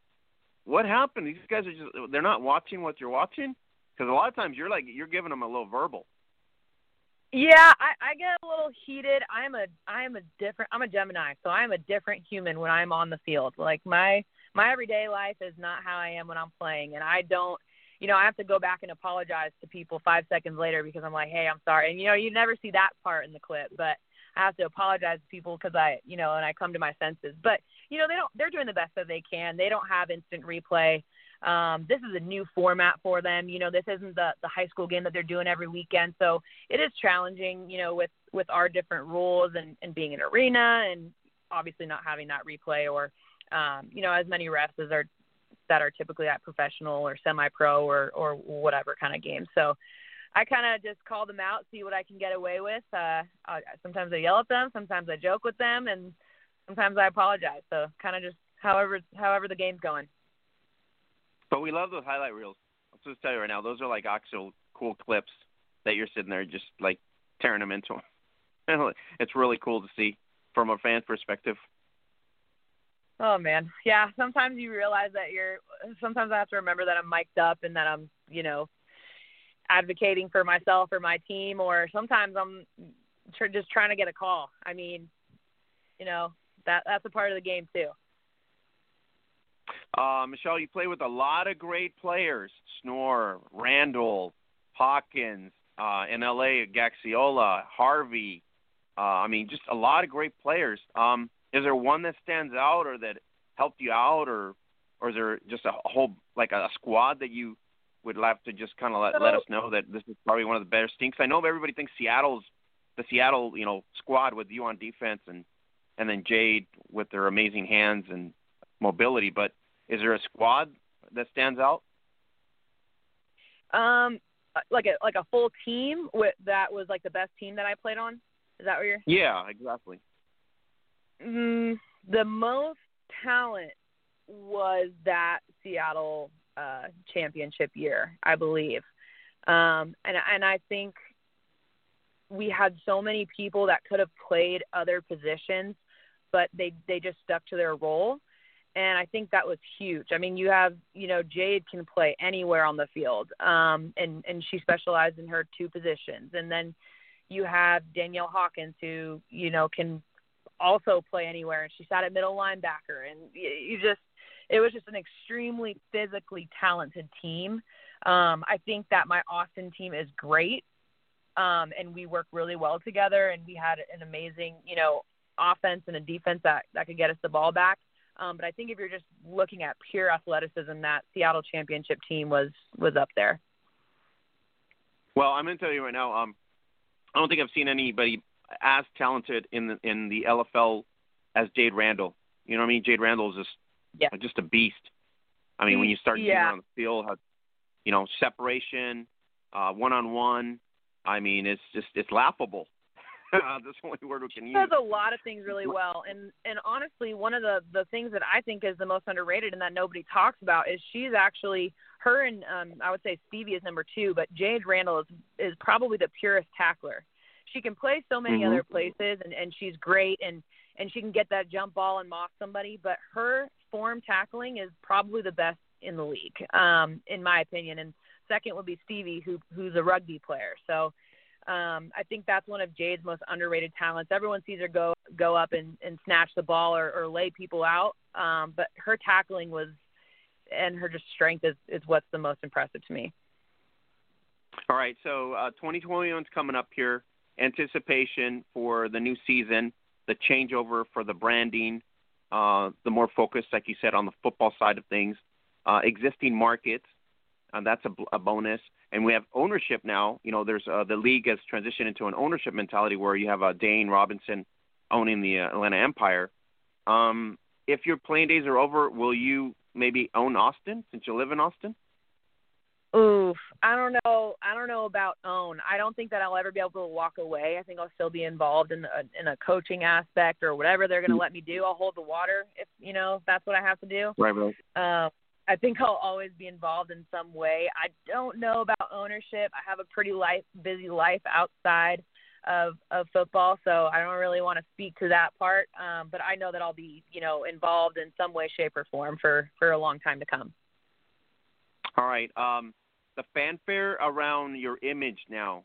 S2: "What happened? These guys are just—they're not watching what you're watching." Because a lot of times you're like you're giving them a little verbal.
S3: Yeah, I, I get a little heated. I'm a I am a different I'm a Gemini, so I'm a different human when I'm on the field. Like my my everyday life is not how I am when I'm playing and I don't you know, I have to go back and apologize to people five seconds later because I'm like, Hey, I'm sorry and you know, you never see that part in the clip, but have to apologize to people because I you know, and I come to my senses. But you know, they don't they're doing the best that they can. They don't have instant replay. Um, this is a new format for them. You know, this isn't the the high school game that they're doing every weekend. So it is challenging, you know, with with our different rules and and being in an arena and obviously not having that replay or um, you know as many refs as are that are typically at professional or semi-pro or or whatever kind of games. So I kind of just call them out, see what I can get away with. Uh, I, sometimes I yell at them, sometimes I joke with them, and sometimes I apologize. So kind of just however however the game's going.
S2: But we love those highlight reels. I'll just tell you right now, those are like actual cool clips that you're sitting there just like tearing them into them. [laughs] it's really cool to see from a fan perspective.
S3: Oh man, yeah. Sometimes you realize that you're. Sometimes I have to remember that I'm mic'd up and that I'm, you know, advocating for myself or my team, or sometimes I'm tr- just trying to get a call. I mean, you know, that that's a part of the game too.
S2: Uh, Michelle, you play with a lot of great players: Schnoor, Randall, Hawkins, uh, in LA, Gaxiola, Harvey. Uh, I mean, just a lot of great players. Um, is there one that stands out, or that helped you out, or or is there just a whole like a squad that you would love to just kind of let let us know that this is probably one of the better stinks? I know everybody thinks Seattle's the Seattle you know squad with you on defense and and then Jade with their amazing hands and mobility, but is there a squad that stands out?
S3: Um, like a like a full team with that was like the best team that I played on. Is that what you're?
S2: Yeah, exactly.
S3: Mm, the most talent was that Seattle uh, championship year, I believe, um, and and I think we had so many people that could have played other positions, but they they just stuck to their role, and I think that was huge. I mean, you have you know Jade can play anywhere on the field, um, and and she specialized in her two positions, and then you have Danielle Hawkins who you know can also play anywhere, and she sat at middle linebacker, and you, you just it was just an extremely physically talented team. Um, I think that my Austin team is great, um, and we work really well together, and we had an amazing you know offense and a defense that that could get us the ball back. Um, but I think if you're just looking at pure athleticism, that Seattle championship team was was up there.
S2: Well, I'm going to tell you right now. Um, I don't think I've seen anybody as talented in the in the LFL as Jade Randall. You know what I mean? Jade Randall is just
S3: Yeah.
S2: just a beast. I mean, when you start seeing
S3: Yeah.
S2: on the field, how, you know, separation, one on one. I mean, it's just it's laughable. [laughs] That's the only word we can use.
S3: She
S2: use.
S3: does a lot of things really well, and and honestly, one of the the things that I think is the most underrated and that nobody talks about is she's actually her and um I would say Stevie is number two, but Jade Randall is is probably the purest tackler. She can play so many
S2: Mhm.
S3: other places, and and she's great, and and she can get that jump ball and mock somebody, but her form tackling is probably the best in the league, um, in my opinion. And second would be Stevie, who who's a rugby player. So um, I think that's one of Jade's most underrated talents. Everyone sees her go go up and, and snatch the ball or, or lay people out, um, but her tackling was and her just strength is, is what's the most impressive to me.
S2: All right, so uh, 2021 is coming up here. Anticipation for the new season, the changeover for the branding, uh, the more focus, like you said, on the football side of things, uh, existing markets, uh, that's a, a bonus. And we have ownership now. You know, there's uh, the league has transitioned into an ownership mentality where you have uh, Dane Robinson owning the uh, Atlanta Empire. Um, if your playing days are over, will you maybe own Austin since you live in Austin?
S3: Oof, I don't know. I don't know about own. I don't think that I'll ever be able to walk away. I think I'll still be involved in a, in a coaching aspect or whatever they're going to mm-hmm. let me do. I'll hold the water if you know if that's what I have to do.
S2: Right, right.
S3: Um, I think I'll always be involved in some way. I don't know about ownership. I have a pretty life busy life outside of of football, so I don't really want to speak to that part. Um, but I know that I'll be, you know, involved in some way, shape, or form for for a long time to come.
S2: All right. Um, the fanfare around your image now.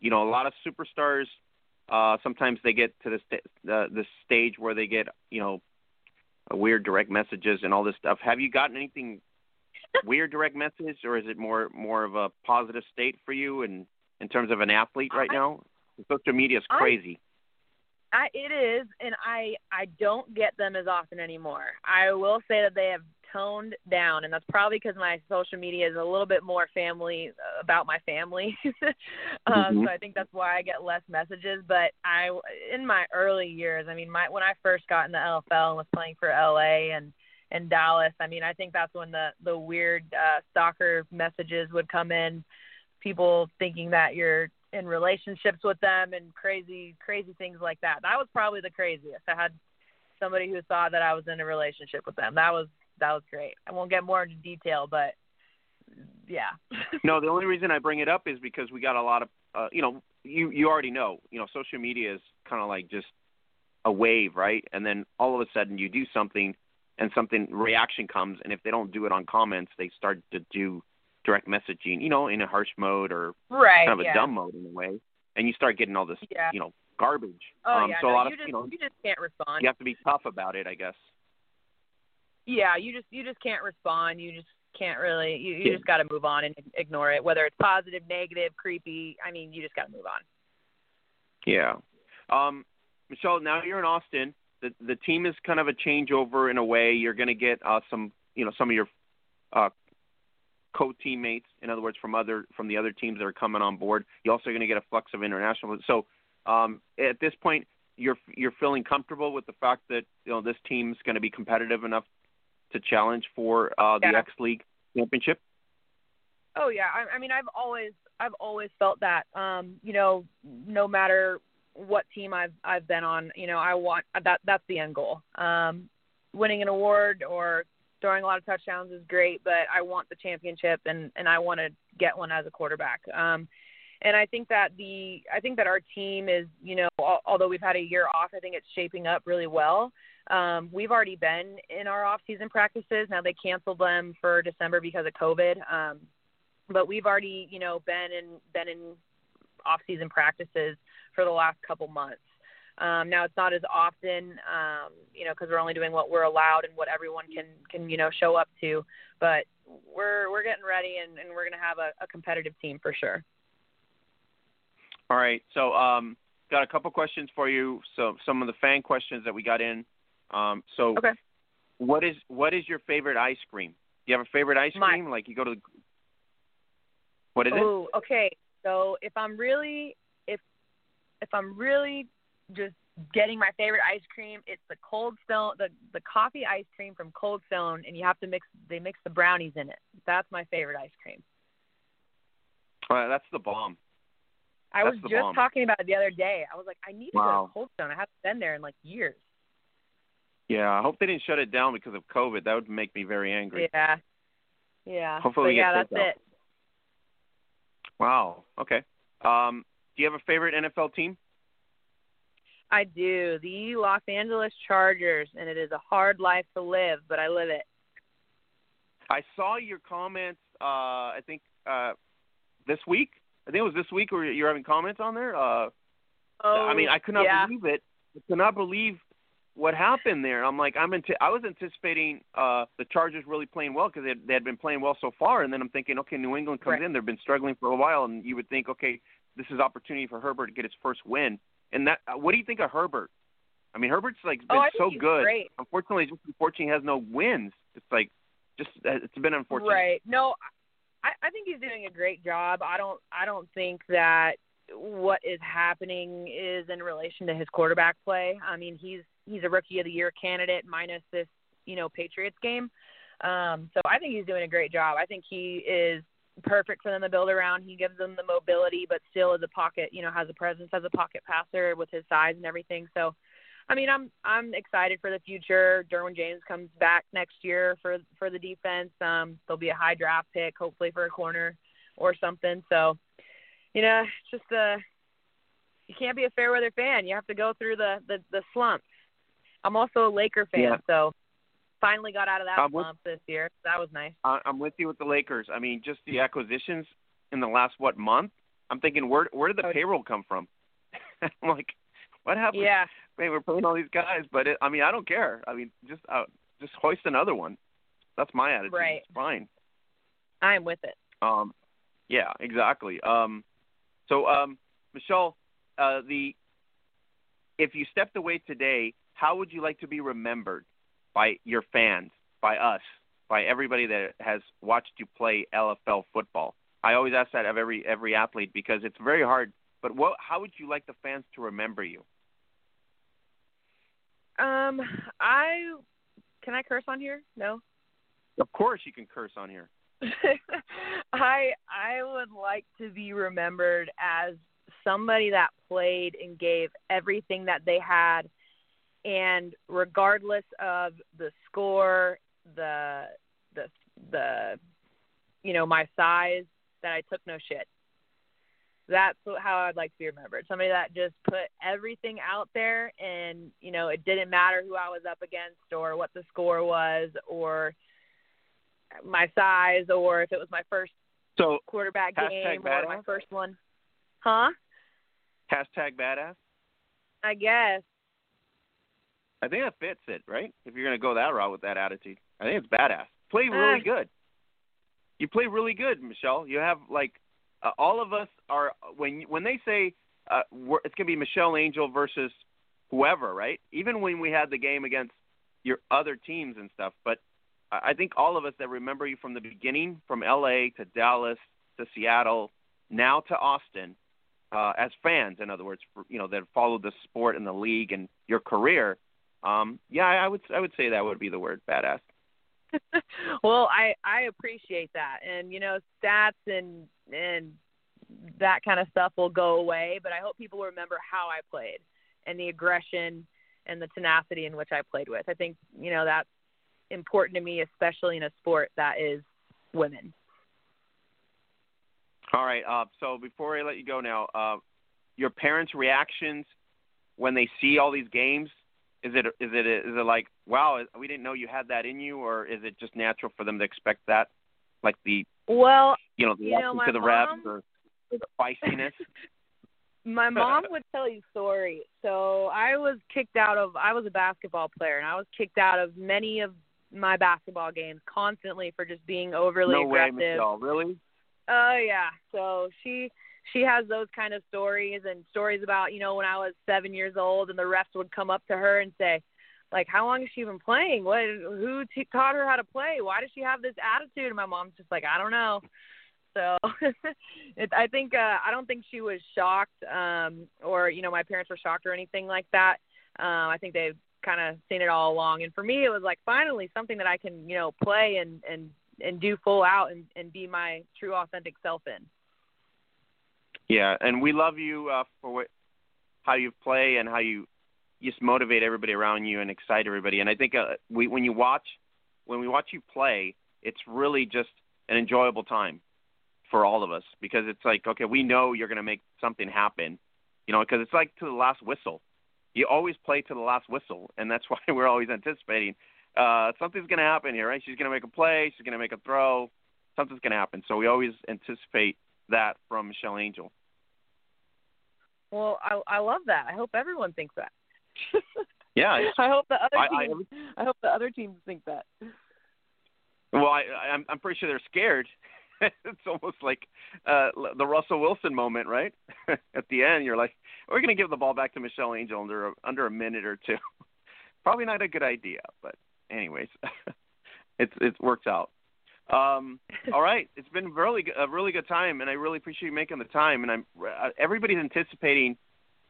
S2: You know, a lot of superstars. Uh, sometimes they get to the st- the the stage where they get you know weird direct messages and all this stuff. Have you gotten anything [laughs] weird direct message, or is it more more of a positive state for you in in terms of an athlete right I, now? Social media is crazy.
S3: I, it is, and I I don't get them as often anymore. I will say that they have toned down, and that's probably because my social media is a little bit more family uh, about my family. um, [laughs] mm-hmm. So I think that's why I get less messages. But I, in my early years, I mean, my when I first got in the LFL and was playing for LA and and Dallas, I mean, I think that's when the the weird uh, stalker messages would come in. People thinking that you're in relationships with them and crazy crazy things like that. That was probably the craziest. I had somebody who thought that I was in a relationship with them. That was that was great. I won't get more into detail, but yeah. [laughs]
S2: no, the only reason I bring it up is because we got a lot of uh, you know, you you already know, you know, social media is kind of like just a wave, right? And then all of a sudden you do something and something reaction comes and if they don't do it on comments, they start to do direct messaging, you know, in a harsh mode or
S3: right,
S2: kind of
S3: yeah.
S2: a dumb mode in a way, and you start getting all this,
S3: yeah.
S2: you know, garbage.
S3: Oh
S2: um,
S3: yeah,
S2: so
S3: no,
S2: a lot
S3: you
S2: of
S3: just,
S2: you know,
S3: you just can't respond.
S2: You have to be tough about it, I guess.
S3: Yeah, you just you just can't respond. You just can't really. You, you
S2: yeah.
S3: just got to move on and ignore it, whether it's positive, negative, creepy. I mean, you just got to move on.
S2: Yeah, um, Michelle. Now you're in Austin. The the team is kind of a changeover in a way. You're going to get uh, some, you know, some of your uh, co-teammates. In other words, from other from the other teams that are coming on board. You're also going to get a flux of international. So um, at this point, you're you're feeling comfortable with the fact that you know this team's going to be competitive enough to challenge for uh, the
S3: yeah.
S2: X League championship?
S3: Oh yeah, I, I mean I've always I've always felt that. Um, you know, no matter what team I've I've been on, you know, I want that that's the end goal. Um, winning an award or throwing a lot of touchdowns is great, but I want the championship and and I want to get one as a quarterback. Um, and I think that the I think that our team is, you know, although we've had a year off, I think it's shaping up really well. Um, we've already been in our off-season practices. Now they canceled them for December because of COVID, um, but we've already, you know, been in been in off-season practices for the last couple months. Um, now it's not as often, um, you know, because we're only doing what we're allowed and what everyone can can you know show up to. But we're we're getting ready and, and we're going to have a, a competitive team for sure.
S2: All right, so um, got a couple questions for you. So some of the fan questions that we got in um, so,
S3: okay.
S2: what is what is your favorite ice cream? Do you have a favorite ice
S3: My,
S2: cream? Like you go to the what is
S3: ooh, it? okay. So if I'm really if if I'm really just getting my favorite ice cream, it's the Cold Stone the the coffee ice cream from Cold Stone, and you have to mix they mix the brownies in it. That's my favorite ice cream.
S2: Right, that's the bomb.
S3: I
S2: that's
S3: was just
S2: bomb.
S3: talking about it the other day. I was like, I need to
S2: wow.
S3: go to Cold Stone. I haven't been there in like years.
S2: Yeah, I hope they didn't shut it down because of COVID. That would make me very angry.
S3: Yeah. Yeah.
S2: Hopefully,
S3: but yeah,
S2: get
S3: that's it.
S2: Wow. Okay. Um, do you have a favorite NFL team?
S3: I do. The Los Angeles Chargers, and it is a hard life to live, but I live it.
S2: I saw your comments. Uh, I think uh, this week. I think it was this week where you're having comments on there. Uh,
S3: oh,
S2: I mean, I could not
S3: yeah.
S2: believe it. I could not believe what happened there. I'm like, I'm ante- I was anticipating uh, the Chargers really playing well because they, they had been playing well so far, and then I'm thinking, okay, New England comes
S3: Right.
S2: in. They've been struggling for a while, and you would think, okay, this is opportunity for Herbert to get his first win. And that, uh, what do you think of Herbert? I mean, Herbert's like been
S3: Oh, I think
S2: so
S3: he's
S2: good.
S3: great.
S2: Unfortunately, just unfortunately, he has no wins. It's like, just uh, it's been unfortunate.
S3: Right. No, I, I think he's doing a great job. I don't I don't think that what is happening is in relation to his quarterback play. I mean, he's he's a rookie of the year candidate minus this, you know, Patriots game. Um, so I think he's doing a great job. I think he is perfect for them to build around. He gives them the mobility, but still is a pocket, you know, has a presence as a pocket passer with his size and everything. So, I mean, I'm I'm excited for the future. Derwin James comes back next year for for the defense. Um, there'll be a high draft pick, hopefully for a corner or something. So, you know, it's just uh you can't be a fair weather fan. You have to go through the the, the slumps. I'm also a Laker fan,
S2: Yeah.
S3: so finally got out of that
S2: I'm with-
S3: slump this year. That was nice.
S2: I- I'm with you with the Lakers. I mean, just the acquisitions in the last what month? I'm thinking, where where did the
S3: Oh.
S2: payroll come from? [laughs] I'm like, what happened?
S3: Yeah.
S2: Man, we're paying all these guys, but it, I mean, I don't care. I mean, just uh, just hoist another one. That's my attitude.
S3: Right.
S2: It's fine.
S3: I'm with it.
S2: Um, yeah, exactly. Um, so, um, Michelle, uh, the if you stepped away today, how would you like to be remembered by your fans, by us, by everybody that has watched you play LFL football? I always ask that of every every athlete because it's very hard. But what? How would you like the fans to remember you?
S3: Um, I can I curse on here? No.
S2: Of course, you can curse on here. [laughs]
S3: I I would like to be remembered as somebody that played and gave everything that they had and regardless of the score, the the the you know, my size that I took no shit. That's how I'd like to be remembered. Somebody that just put everything out there and, you know, it didn't matter who I was up against or what the score was or my size or if it was my first
S2: So
S3: quarterback game or my first one. Huh?
S2: hashtag badass.
S3: I guess.
S2: I think that fits it, right? If you're going to go that route with that attitude, I think it's badass. Play really
S3: Uh.
S2: good. You play really good, Michelle. You have like uh, all of us are when when they say uh, we're, it's going to be Michelle Angel versus whoever, right? Even when we had the game against your other teams and stuff, but I I think all of us that remember you from the beginning, from LA to Dallas to Seattle, now to Austin, uh, as fans, in other words, for, you know, that followed the sport and the league and your career. Um, yeah, I would I would say that would be the word badass. [laughs]
S3: well, I I appreciate that, and you know, stats and and that kind of stuff will go away, but I hope people remember how I played and the aggression and the tenacity in which I played with. I think you know that's important to me, especially in a sport that is women.
S2: All right. Uh, so before I let you go now, uh, your parents' reactions when they see all these games is it is it is it like wow we didn't know you had that in you or is it just natural for them to expect that like the
S3: Well,
S2: you know the
S3: You know,
S2: to the reps
S3: mom-
S2: or the feistiness? [laughs]
S3: My mom would tell you stories. So I was kicked out of I was a basketball player and I was kicked out of many of my basketball games constantly for just being overly
S2: no way,
S3: aggressive.
S2: Michelle. Really?
S3: Oh yeah. So she she has those kind of stories and stories about, you know, when I was seven years old and the refs would come up to her and say, like, how long has she been playing? What who t- taught her how to play? Why does she have this attitude? And my mom's just like, I don't know. So [laughs] it, I think uh, I don't think she was shocked, um, or you know, my parents were shocked or anything like that. Um, I think they've kind of seen it all along. And for me, it was like finally something that I can you know play and and and do full out and and be my true authentic self in.
S2: Yeah, and we love you uh, for what, how you play and how you just motivate everybody around you and excite everybody. And I think uh, we, when you watch, when we watch you play, it's really just an enjoyable time for all of us because it's like, okay, we know you're going to make something happen, you know, because it's like to the last whistle. You always play to the last whistle, and that's [laughs] why we're always anticipating uh, something's going to happen here, right? She's going to make a play, she's going to make a throw, something's going to happen. So we always anticipate that from Michelle Angel.
S3: Well, I I love that. I hope everyone thinks that. [laughs]
S2: yeah, [laughs]
S3: I hope the other
S2: I,
S3: teams. I, I hope the other teams think that.
S2: Well, I, I'm I'm pretty sure they're scared. [laughs] it's almost like uh the Russell Wilson moment, right? At the end, you're like, we're going to give the ball back to Michelle Angel under a, under a minute or two. Probably not a good idea, but anyways, it's it works out. Um, [laughs] all right, it's been really a really good time, and I really appreciate you making the time. And I'm uh, everybody's anticipating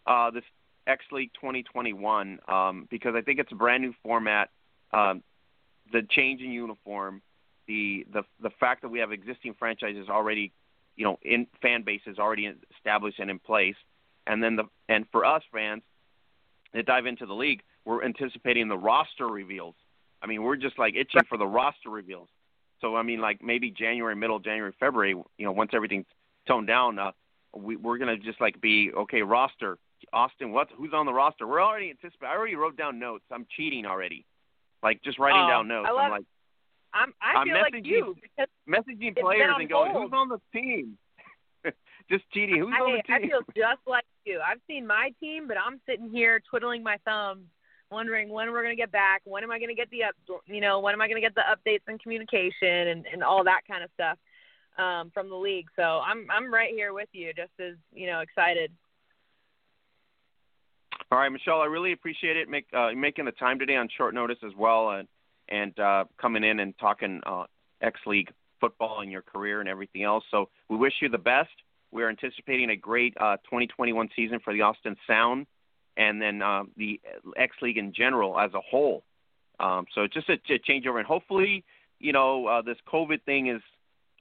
S2: uh, this X League 2021 um, because I think it's a brand new format. Um, the change in uniform, the the the fact that we have existing franchises already, you know, in fan bases already established and in place, and then the and for us fans that dive into the league, we're anticipating the roster reveals. I mean, we're just like itching for the roster reveals. So I mean, like maybe January, middle January, February, you know, once everything's toned down, uh, we, we're gonna just like be okay. Roster, Austin, what? Who's on the roster? We're already anticipating. I already wrote down notes. I'm cheating already, like just writing
S3: oh,
S2: down notes.
S3: I love,
S2: I'm like,
S3: I'm I
S2: I'm
S3: feel like you
S2: messaging players and going,
S3: hold.
S2: who's on the team? [laughs] just cheating. Who's
S3: I,
S2: on the team?
S3: I feel just like you. I've seen my team, but I'm sitting here twiddling my thumbs, wondering when we're going to get back. When am I going to get the up? You know, when am I going to get the updates and communication and and all that kind of stuff um, from the league? So I'm I'm right here with you, just as you know, excited.
S2: All right, Michelle, I really appreciate it make, uh, making the time today on short notice as well, and and uh, coming in and talking uh, X League football and your career and everything else. So we wish you the best. We're anticipating a great uh, 2021 season for the Austin Sound and then uh, the X League in general as a whole. Um, so just a, a changeover, and hopefully, you know, uh, this COVID thing is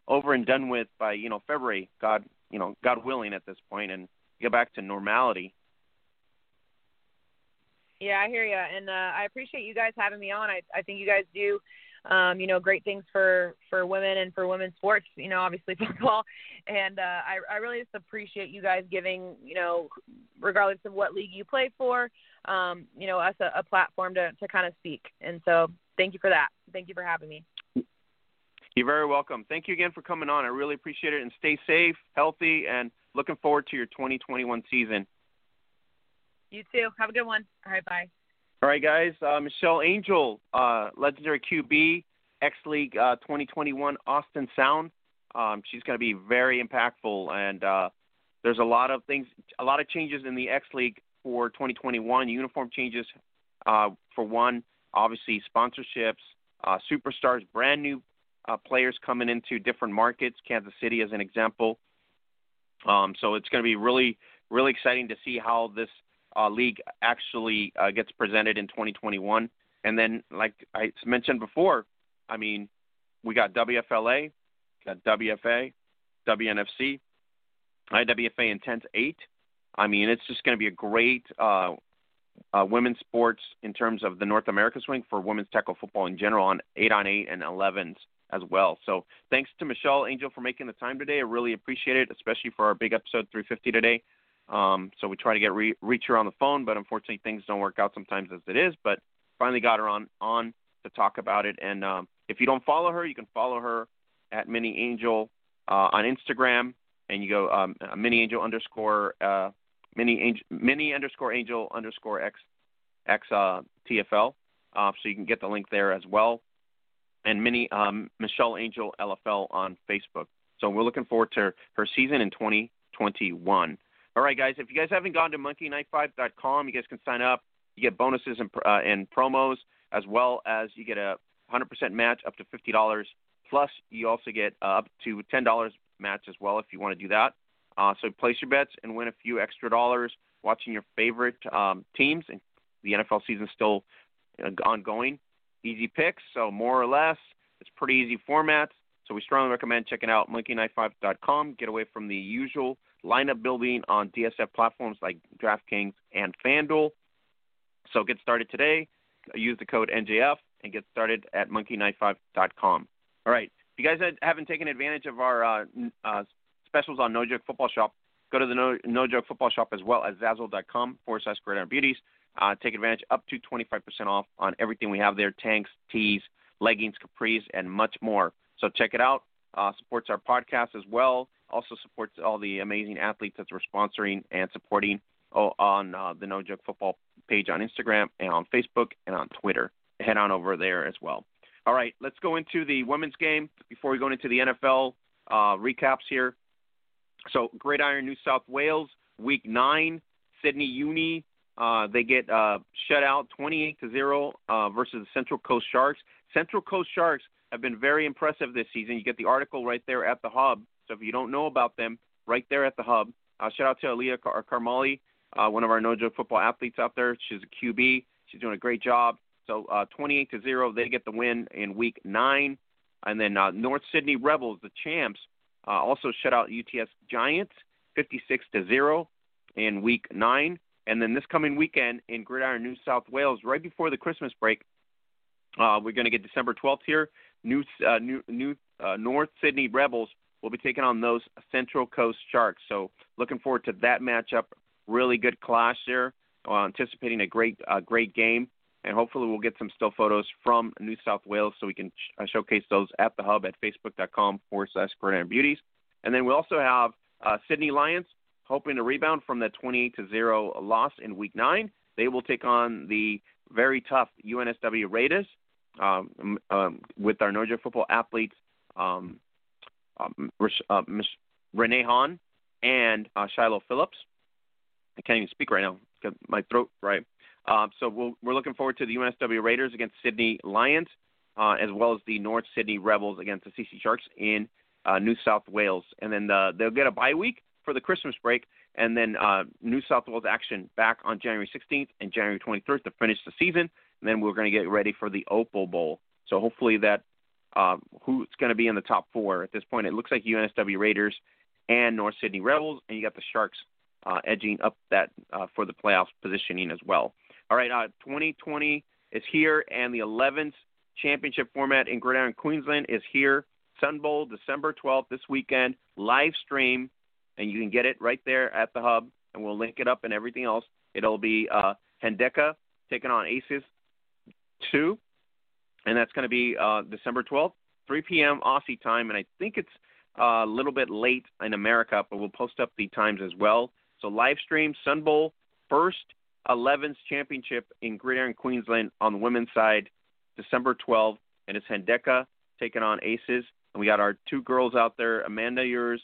S2: over and done with by you know February, God, you know, God willing at this point, and get back to normality.
S3: Yeah, I hear you, and uh, I appreciate you guys having me on. I I think you guys do um, you know, great things for for women and for women's sports. You know, obviously [laughs] football, and uh, I I really just appreciate you guys giving you know, regardless of what league you play for, um, you know, us a, a platform to to kind of speak. And so, thank you for that. Thank you for having me.
S2: You're very welcome. Thank you again for coming on. I really appreciate it, and stay safe, healthy, and looking forward to your 2021 season.
S3: You too. Have a good one. All right, bye.
S2: All right, guys. Uh, Michelle Angel, uh, legendary QB, X League uh, 2021 Austin Sound. Um, she's going to be very impactful, and uh, there's a lot of things, a lot of changes in the X League for 2021. Uniform changes, uh, for one, obviously sponsorships, superstars, brand new uh, players coming into different markets. Kansas City, as an example. Um, so it's going to be really, really exciting to see how this uh, league actually uh, gets presented in 2021. And then, like I mentioned before, I mean, we got WFLA, got WFA, WNFC, IWFA Intense 8. I mean, it's just going to be a great uh, uh, women's sports in terms of the North America swing for women's tackle football in general on 8 on 8 and 11s as well. So thanks to Michelle Angel for making the time today. I really appreciate it, especially for our big episode 350 today. Um, so we try to get re- reach her on the phone, but unfortunately things don't work out sometimes as it is. But finally got her on on to talk about it. And um, if you don't follow her, you can follow her at Mini Angel uh, on Instagram, and you go um, Mini Angel underscore uh, Mini Angel Mini underscore Angel underscore X X uh, TFL. Uh, so you can get the link there as well. And Mini um, Michelle Angel LFL on Facebook. So we're looking forward to her season in 2021. All right, guys. If you guys haven't gone to monkeyknifefight.com, you guys can sign up. You get bonuses and, uh, and promos, as well as you get a 100% match up to $50. Plus, you also get uh, up to $10 match as well if you want to do that. Uh, so place your bets and win a few extra dollars watching your favorite um, teams. And the NFL season still uh, ongoing. Easy picks, so more or less, it's pretty easy format. So we strongly recommend checking out monkeyknifefight.com. Get away from the usual lineup building on DSF platforms like DraftKings and FanDuel. So get started today. Use the code NJF and get started at monkeyknifefight.com. All right. If you guys haven't taken advantage of our uh, uh, specials on No Joke Football Shop, go to the No, no Joke Football Shop as well as Zazzle.com forward slash Gridiron Beauties. Uh, take advantage up to 25% off on everything we have there tanks, tees, leggings, capris, and much more. So check it out. uh, supports our podcast as well. Also supports all the amazing athletes that we're sponsoring and supporting oh, on uh, the No Joke Football page on Instagram and on Facebook and on Twitter. Head on over there as well. All right, let's go into the women's game before we go into the NFL uh, recaps here. So, Gridiron New South Wales, Week Nine, Sydney Uni. Uh, they get uh, shut out 28 to zero uh, versus the Central Coast Sharks. Central Coast Sharks have been very impressive this season. You get the article right there at the hub. So if you don't know about them, right there at the hub. Uh, shout out to Aaliyah Car- Carmali, uh, one of our No Joke football athletes out there. She's a QB. She's doing a great job. So uh, 28 to zero, they get the win in week nine. And then uh, North Sydney Rebels, the champs, uh, also shut out UTS Giants 56 to zero in week nine. And then this coming weekend in Gridiron, New South Wales, right before the Christmas break, uh, we're going to get December 12th here. New, uh, new, new uh, North Sydney Rebels will be taking on those Central Coast Sharks. So looking forward to that matchup. Really good clash there. Uh, anticipating a great, uh, great game, and hopefully we'll get some still photos from New South Wales so we can sh- uh, showcase those at the hub at facebook.com forward slash Gridiron Beauties. And then we also have uh, Sydney Lions hoping to rebound from that 28 to zero loss in Week Nine. They will take on the very tough UNSW Raiders um, um, with our No Joke football athletes, um, uh, Ms. Renee Hahn and uh, Shiloh Phillips. I can't even speak right now. Got my throat right. Uh, so we we are looking forward to the UNSW Raiders against Sydney Lions, uh, as well as the North Sydney Rebels against the CC Sharks in uh, New South Wales. And then the, they'll get a bye week for the Christmas break, and then uh, New South Wales action back on January 16th and January 23rd to finish the season and then we're going to get ready for the Opal Bowl. So hopefully that uh, who's going to be in the top four at this point. It looks like UNSW Raiders and North Sydney Rebels, and you got the Sharks uh, edging up that uh, for the playoffs positioning as well. All right, uh, 2020 is here, and the 11th championship format in Gridiron Queensland is here. Sun Bowl, December 12th, this weekend, live stream, and you can get it right there at the hub, and we'll link it up and everything else. It'll be uh, Hendeka taking on Aces two, and that's going to be uh, December 12th, 3 p.m. Aussie time, and I think it's uh, a little bit late in America, but we'll post up the times as well. So live stream Sun Bowl first 11's championship in Gridiron Queensland on the women's side, December 12th, and it's Hendeka taking on Aces, and we got our two girls out there, Amanda Yours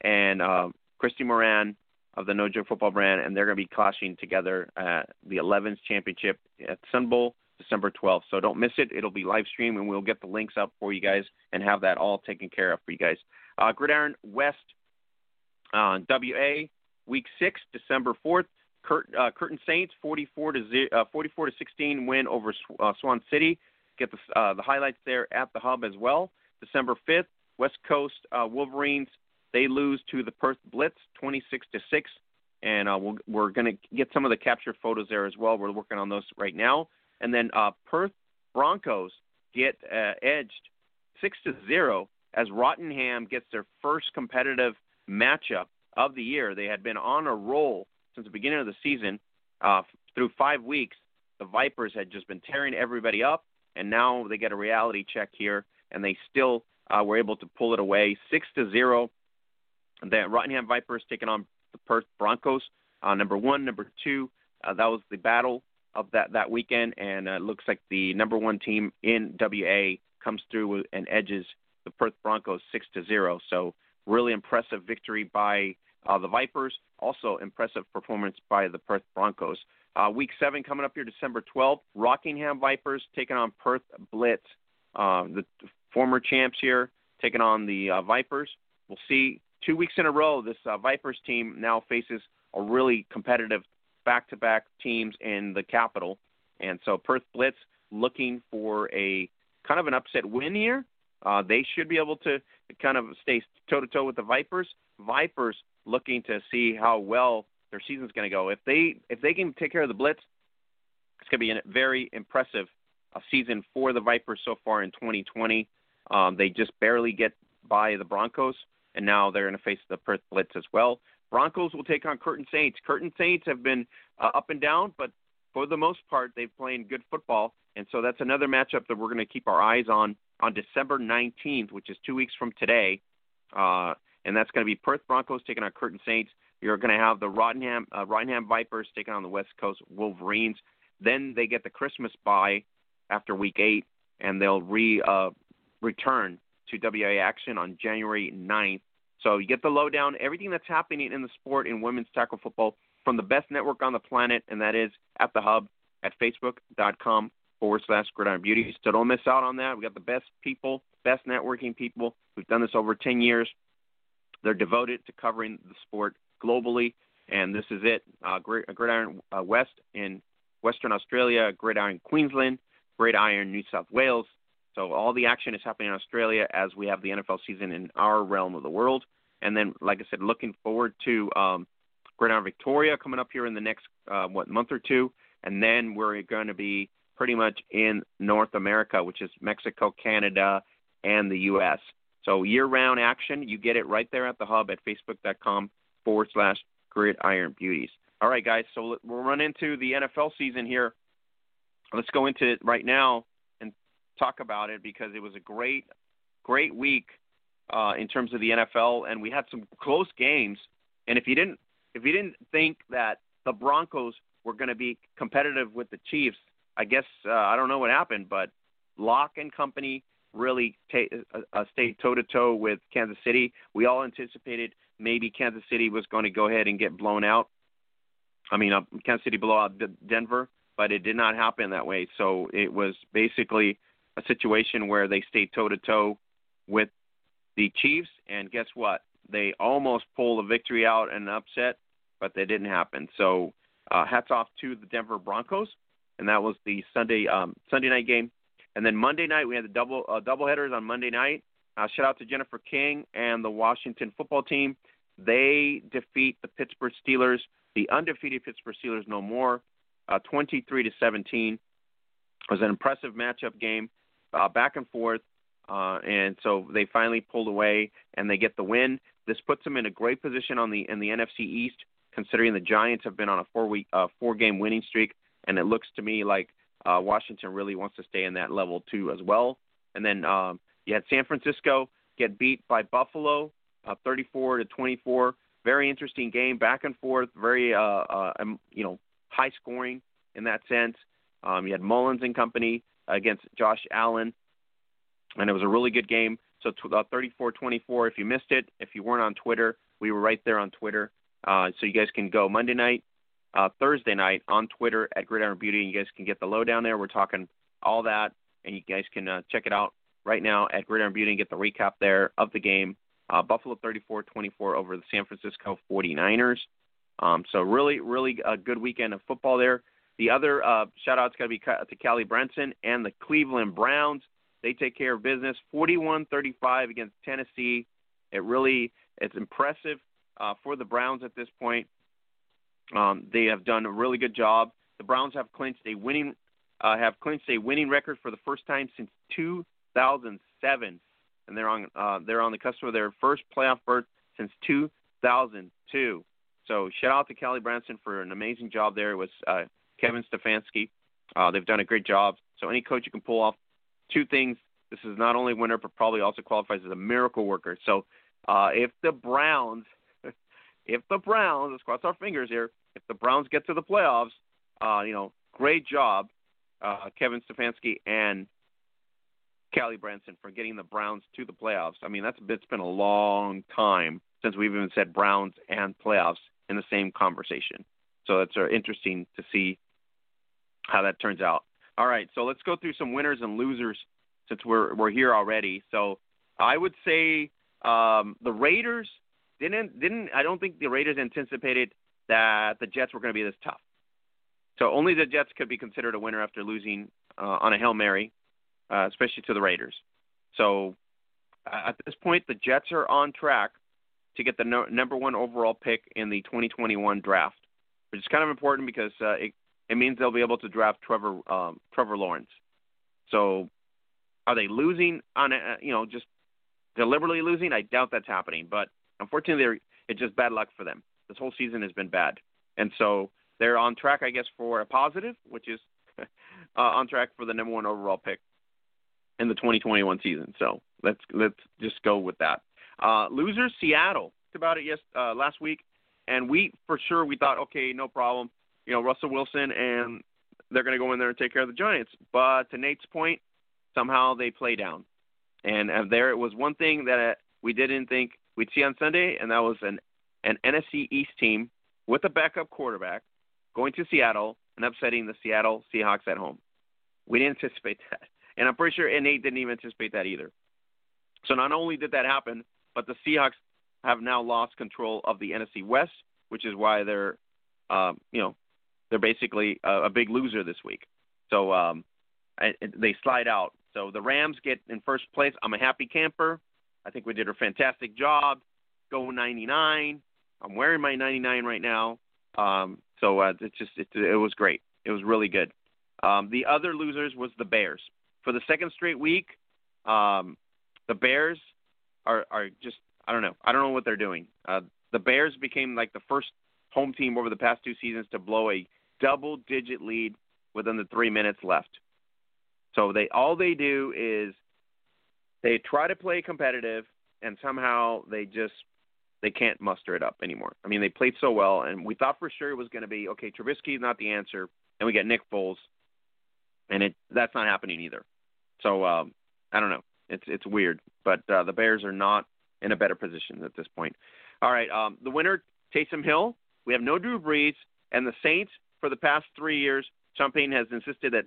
S2: and uh, Christy Moran of the No Joke Football brand, and they're going to be clashing together at the 11's championship at Sun Bowl December 12th. So don't miss it. It'll be live stream, and we'll get the links up for you guys and have that all taken care of for you guys. Uh, Gridiron West uh, WA Week Six, December 4th. Curt, uh, Curtin Saints 44 to uh, 44 to 16 win over uh, Swan City. Get the uh, the highlights there at the hub as well. December 5th, West Coast uh, Wolverines they lose to the Perth Blitz 26 to six, and uh, we'll, we're going to get some of the capture photos there as well. We're working on those right now. And then uh, Perth Broncos get uh, edged six to zero as Rockingham gets their first competitive matchup of the year. They had been on a roll since the beginning of the season. Uh, through five weeks, the Vipers had just been tearing everybody up, and now they get a reality check here, and they still uh, were able to pull it away, six to zero. The Rockingham Vipers taking on the Perth Broncos, uh, number one, number two. Uh, that was the battle of that that weekend, and uh, looks like the number one team in WA comes through and edges the Perth Broncos six to zero. So really impressive victory by uh, the Vipers. Also impressive performance by the Perth Broncos. Uh, week seven coming up here, December 12th. Rockingham Vipers taking on Perth Blitz. Uh, the former champs here taking on the uh, Vipers. We'll see two weeks in a row. This uh, Vipers team now faces a really competitive back-to-back teams in the capital, and so Perth Blitz looking for a kind of an upset win here. Uh, they should be able to kind of stay toe to toe with the Vipers. Vipers looking to see how well their season's going to go. If they if they can take care of the Blitz, it's going to be a very impressive uh, season for the Vipers so far in 2020. Um, they just barely get by the Broncos, and now they're going to face the Perth Blitz as well. Broncos will take on Curtin Saints. Curtin Saints have been uh, up and down, but for the most part, they've played good football, and so that's another matchup that we're going to keep our eyes on on December 19th, which is two weeks from today. Uh, and that's going to be Perth Broncos taking on Curtin Saints. You're going to have the Rockingham uh, Vipers taking on the West Coast Wolverines. Then they get the Christmas bye after Week Eight, and they'll re uh, return to WA action on January 9th. So you get the lowdown, everything that's happening in the sport in women's tackle football from the best network on the planet, and that is at the hub at facebook.com forward slash gridiron beauty. So don't miss out on that. We got the best people, best networking people. We've done this over 10 years. They're devoted to covering the sport globally, and this is it. Uh, Gridiron uh, West in Western Australia, Gridiron Queensland, Gridiron New South Wales. So all the action is happening in Australia as we have the NFL season in our realm of the world. And then, like I said, looking forward to um, Victoria coming up here in the next uh, what month or two, and then we're going to be pretty much in North America, which is Mexico, Canada, and the U.S. So year-round action, you get it right there at the hub at facebook.com forward slash gridiron beauties. All right, guys, so we'll run into the NFL season here. Let's go into it right now talk about it because it was a great, great week uh, in terms of the NFL, and we had some close games. And if you didn't, if you didn't think that the Broncos were going to be competitive with the Chiefs, I guess uh, I don't know what happened, but Lock and company really ta- uh, uh stayed toe to toe with Kansas City. We all anticipated maybe Kansas City was going to go ahead and get blown out. I mean, uh, Kansas City blow out Denver, but it did not happen that way. So it was basically a situation where they stayed toe to toe with the Chiefs, and guess what? They almost pulled a victory out and an upset, but that didn't happen. So uh, hats off to the Denver Broncos, and that was the Sunday um, Sunday night game. And then Monday night we had the double uh, double headers on Monday night. Uh, shout out to Jennifer King and the Washington football team. They defeat the Pittsburgh Steelers, the undefeated Pittsburgh Steelers, no more, uh, 23 to 17. It was an impressive matchup game, uh, back and forth, uh, and so they finally pulled away and they get the win. This puts them in a great position on the in the NFC East, considering the Giants have been on a four week uh, four game winning streak, and it looks to me like uh, Washington really wants to stay in that level too as well. And then um, you had San Francisco get beat by Buffalo, uh, 34 to 24. Very interesting game, back and forth, very uh, uh, um, you know high scoring in that sense. Um, you had Mullens and company against Josh Allen, and it was a really good game. So uh, 34-24. If you missed it, if you weren't on Twitter, we were right there on Twitter. Uh, so you guys can go Monday night, uh, Thursday night on Twitter at Gridiron Beauty. And you guys can get the lowdown there. We're talking all that, and you guys can uh, check it out right now at Gridiron Beauty and get the recap there of the game. Uh, Buffalo 34-24 over the San Francisco 49ers. Um, so really, really a good weekend of football there. The other uh, shout out's got to be to Callie Brownson and the Cleveland Browns. They take care of business, 41-35 against Tennessee. It really, it's impressive uh, for the Browns at this point. Um, they have done a really good job. The Browns have clinched a winning, uh, have clinched a winning record for the first time since 2007, and they're on, uh, they're on the cusp of their first playoff berth since 2002. So shout out to Callie Brownson for an amazing job there. It was uh, Kevin Stefanski. Uh, they've done a great job. So any coach you can pull off two things. This is not only a winner, but probably also qualifies as a miracle worker. So uh, if the Browns, [laughs] if the Browns, let's cross our fingers here, if the Browns get to the playoffs, uh, you know, great job, uh, Kevin Stefanski and Callie Brownson for getting the Browns to the playoffs. I mean, that's it's been a long time since we've even said Browns and playoffs in the same conversation. So it's uh, interesting to see how that turns out. All right, so let's go through some winners and losers since we're we're here already. So I would say um, the Raiders didn't didn't I don't think the Raiders anticipated that the Jets were going to be this tough. So only the Jets could be considered a winner after losing uh, on a hail mary, uh, especially to the Raiders. So uh, at this point, the Jets are on track to get the no, number one overall pick in the 2021 draft, which is kind of important because uh, it it means they'll be able to draft Trevor um, Trevor Lawrence. So, are they losing on a, you know just deliberately losing? I doubt that's happening, but unfortunately, it's just bad luck for them. This whole season has been bad, and so they're on track, I guess, for a positive, which is [laughs] uh, on track for the number one overall pick in the 2021 season. So let's let's just go with that. Uh, losers, Seattle. About it yes uh, last week, and we for sure we thought, okay, no problem. You know, Russell Wilson and they're going to go in there and take care of the Giants. But to Nate's point, somehow they play down, and there it was one thing that uh, we didn't think we'd see on Sunday, and that was an an NFC East team with a backup quarterback going to Seattle and upsetting the Seattle Seahawks at home. We didn't anticipate [laughs] that. And I'm pretty sure Nate didn't even anticipate that either. So not only did that happen, but the Seahawks have now lost control of the NFC West, which is why they're, um, you know, they're basically a, a big loser this week. So um, I, they slide out. So the Rams get in first place. I'm a happy camper. I think we did a fantastic job. Go 99. I'm wearing my 99 right now. Um, so uh, it just it, it was great. It was really good. Um, the other losers was the Bears. For the second straight week, um, the Bears are are just I don't know. I don't know what they're doing. Uh, the Bears became like the first home team over the past two seasons to blow a double digit lead within the three minutes left. So they all they do is they try to play competitive and somehow they just they can't muster it up anymore. I mean, they played so well, and we thought for sure it was going to be okay. Trubisky is not the answer, and we get Nick Foles, and it that's not happening either. So um, I don't know. It's it's weird, but uh, the Bears are not in a better position at this point. All right, um, the winner Taysom Hill. We have no Drew Brees, and the Saints for the past three years. Payton has insisted that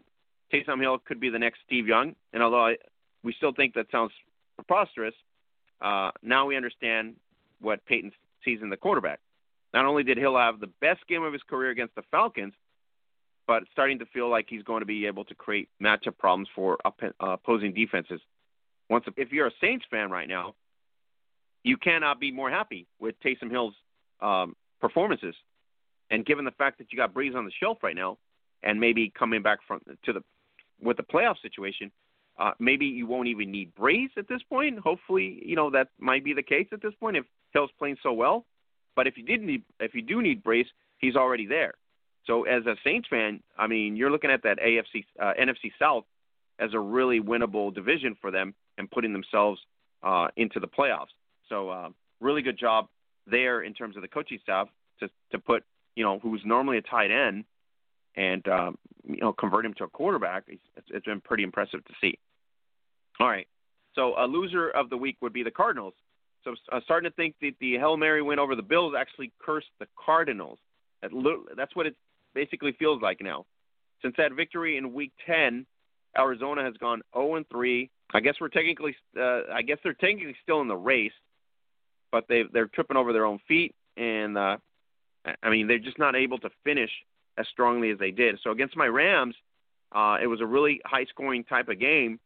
S2: Taysom Hill could be the next Steve Young, and although I, we still think that sounds preposterous, uh, now we understand what Payton sees in the quarterback. Not only did Hill have the best game of his career against the Falcons, but it's starting to feel like he's going to be able to create matchup problems for uh, opposing defenses. Once, if you're a Saints fan right now, you cannot be more happy with Taysom Hill's um, performances. And given the fact that you got Brees on the shelf right now, and maybe coming back from to the with the playoff situation, uh, maybe you won't even need Brees at this point. Hopefully, you know that might be the case at this point if Hill's playing so well. But if you did need, if you do need Brees, he's already there. So as a Saints fan, I mean, you're looking at that AFC uh, NFC South as a really winnable division for them and putting themselves uh, into the playoffs. So uh, really good job there in terms of the coaching staff to to put you know who's normally a tight end and um, you know convert him to a quarterback. It's, it's been pretty impressive to see. All right. So a loser of the week would be the Cardinals. So I'm starting to think that the Hail Mary win over the Bills actually cursed the Cardinals. That's what it basically feels like now. Since that victory in Week 10, Arizona has gone 0 and 3. I guess we're technically, uh, I guess they're technically still in the race, but they they're tripping over their own feet, and uh, I mean they're just not able to finish as strongly as they did. So against my Rams, uh, it was a really high scoring type of game,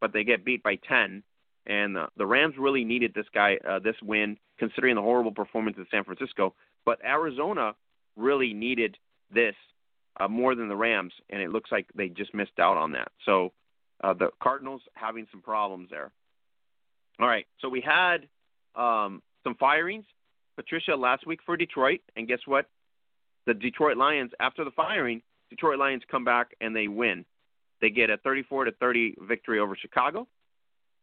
S2: but they get beat by 10. And uh, the Rams really needed this guy, uh, this win, considering the horrible performance in San Francisco. But Arizona really needed this uh, more than the Rams, and it looks like they just missed out on that. So uh, the Cardinals having some problems there. All right, so we had um, some firings. Patricia last week for Detroit, and guess what? The Detroit Lions, after the firing, Detroit Lions come back and they win. They get a 34 to 30 victory over Chicago,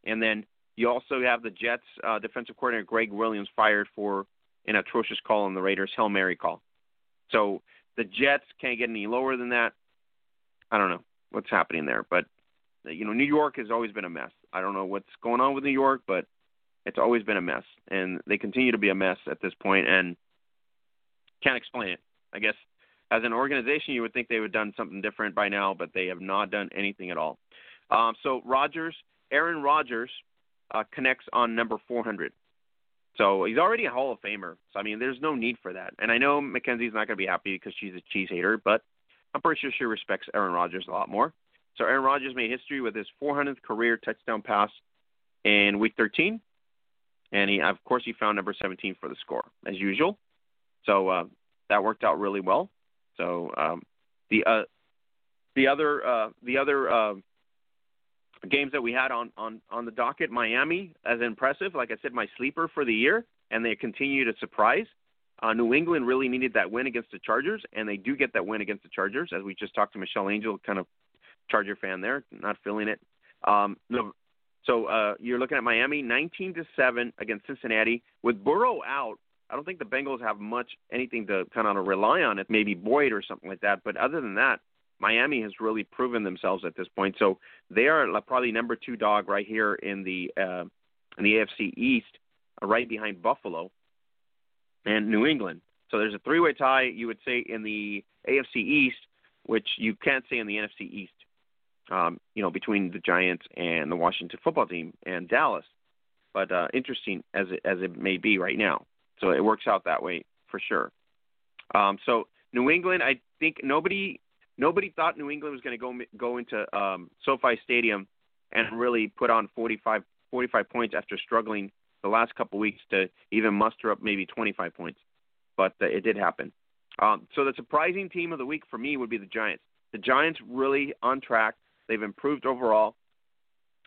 S2: and then you also have the Jets uh, defensive coordinator Gregg Williams fired for an atrocious call on the Raiders, Hail Mary call. So the Jets can't get any lower than that. I don't know what's happening there, but you know, New York has always been a mess. I don't know what's going on with New York, but it's always been a mess, and they continue to be a mess at this point, and can't explain it. I guess as an organization, you would think they would have done something different by now, but they have not done anything at all. Um, so Rodgers, Aaron Rodgers, uh, connects on number 400. So he's already a Hall of Famer. So I mean, there's no need for that. And I know Mackenzie's not going to be happy because she's a cheese hater, but I'm pretty sure she respects Aaron Rodgers a lot more. So Aaron Rodgers made history with his 400th career touchdown pass in Week 13, and he, of course, he found number 17 for the score as usual. So uh, that worked out really well. So um, the uh, the other uh, the other uh, games that we had on, on, on the docket, Miami as impressive. Like I said, my sleeper for the year, and they continue to surprise. Uh, New England really needed that win against the Chargers, and they do get that win against the Chargers. As we just talked to Michelle Angel, kind of Charger fan there, not feeling it. Um, so uh, you're looking at Miami 19 to seven against Cincinnati with Burrow out. I don't think the Bengals have much anything to kind of rely on. It maybe Boyd or something like that, but other than that, Miami has really proven themselves at this point. So they are probably number two dog right here in the uh, in the AFC East, uh, right behind Buffalo and New England. So there's a three-way tie, you would say, in the AFC East, which you can't say in the NFC East. Um, you know, between the Giants and the Washington Football Team and Dallas. But uh, interesting as it, as it may be right now. So it works out that way for sure. Um, so New England, I think nobody nobody thought New England was going to go go into um, SoFi Stadium and really put on 45, 45 points after struggling the last couple weeks to even muster up maybe 25 points. But uh, it did happen. Um, so the surprising team of the week for me would be the Giants. The Giants really on track. They've improved overall,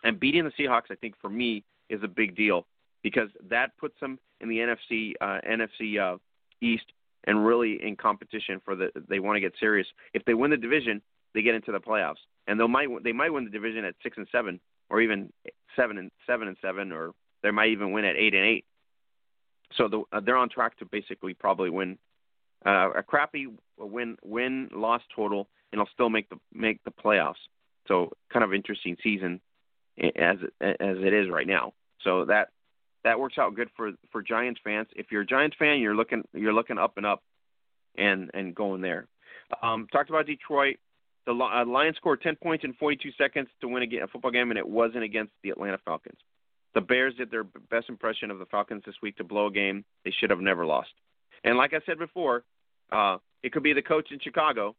S2: and beating the Seahawks, I think for me is a big deal because that puts them in the NFC uh, NFC uh, East and really in competition for the. They want to get serious. If they win the division, they get into the playoffs, and they might they might win the division at six and seven, or even seven and seven and seven, or they might even win at eight and eight. So the, uh, they're on track to basically probably win uh, a crappy win win loss total, and they'll still make the make the playoffs. So kind of interesting season as as it is right now. So that that works out good for for Giants fans. If you're a Giants fan, you're looking you're looking up and up, and and going there. Um, talked about Detroit. The uh, Lions scored 10 points in 42 seconds to win a, a football game, and it wasn't against the Atlanta Falcons. The Bears did their best impression of the Falcons this week to blow a game they should have never lost. And like I said before, uh, it could be the coach in Chicago,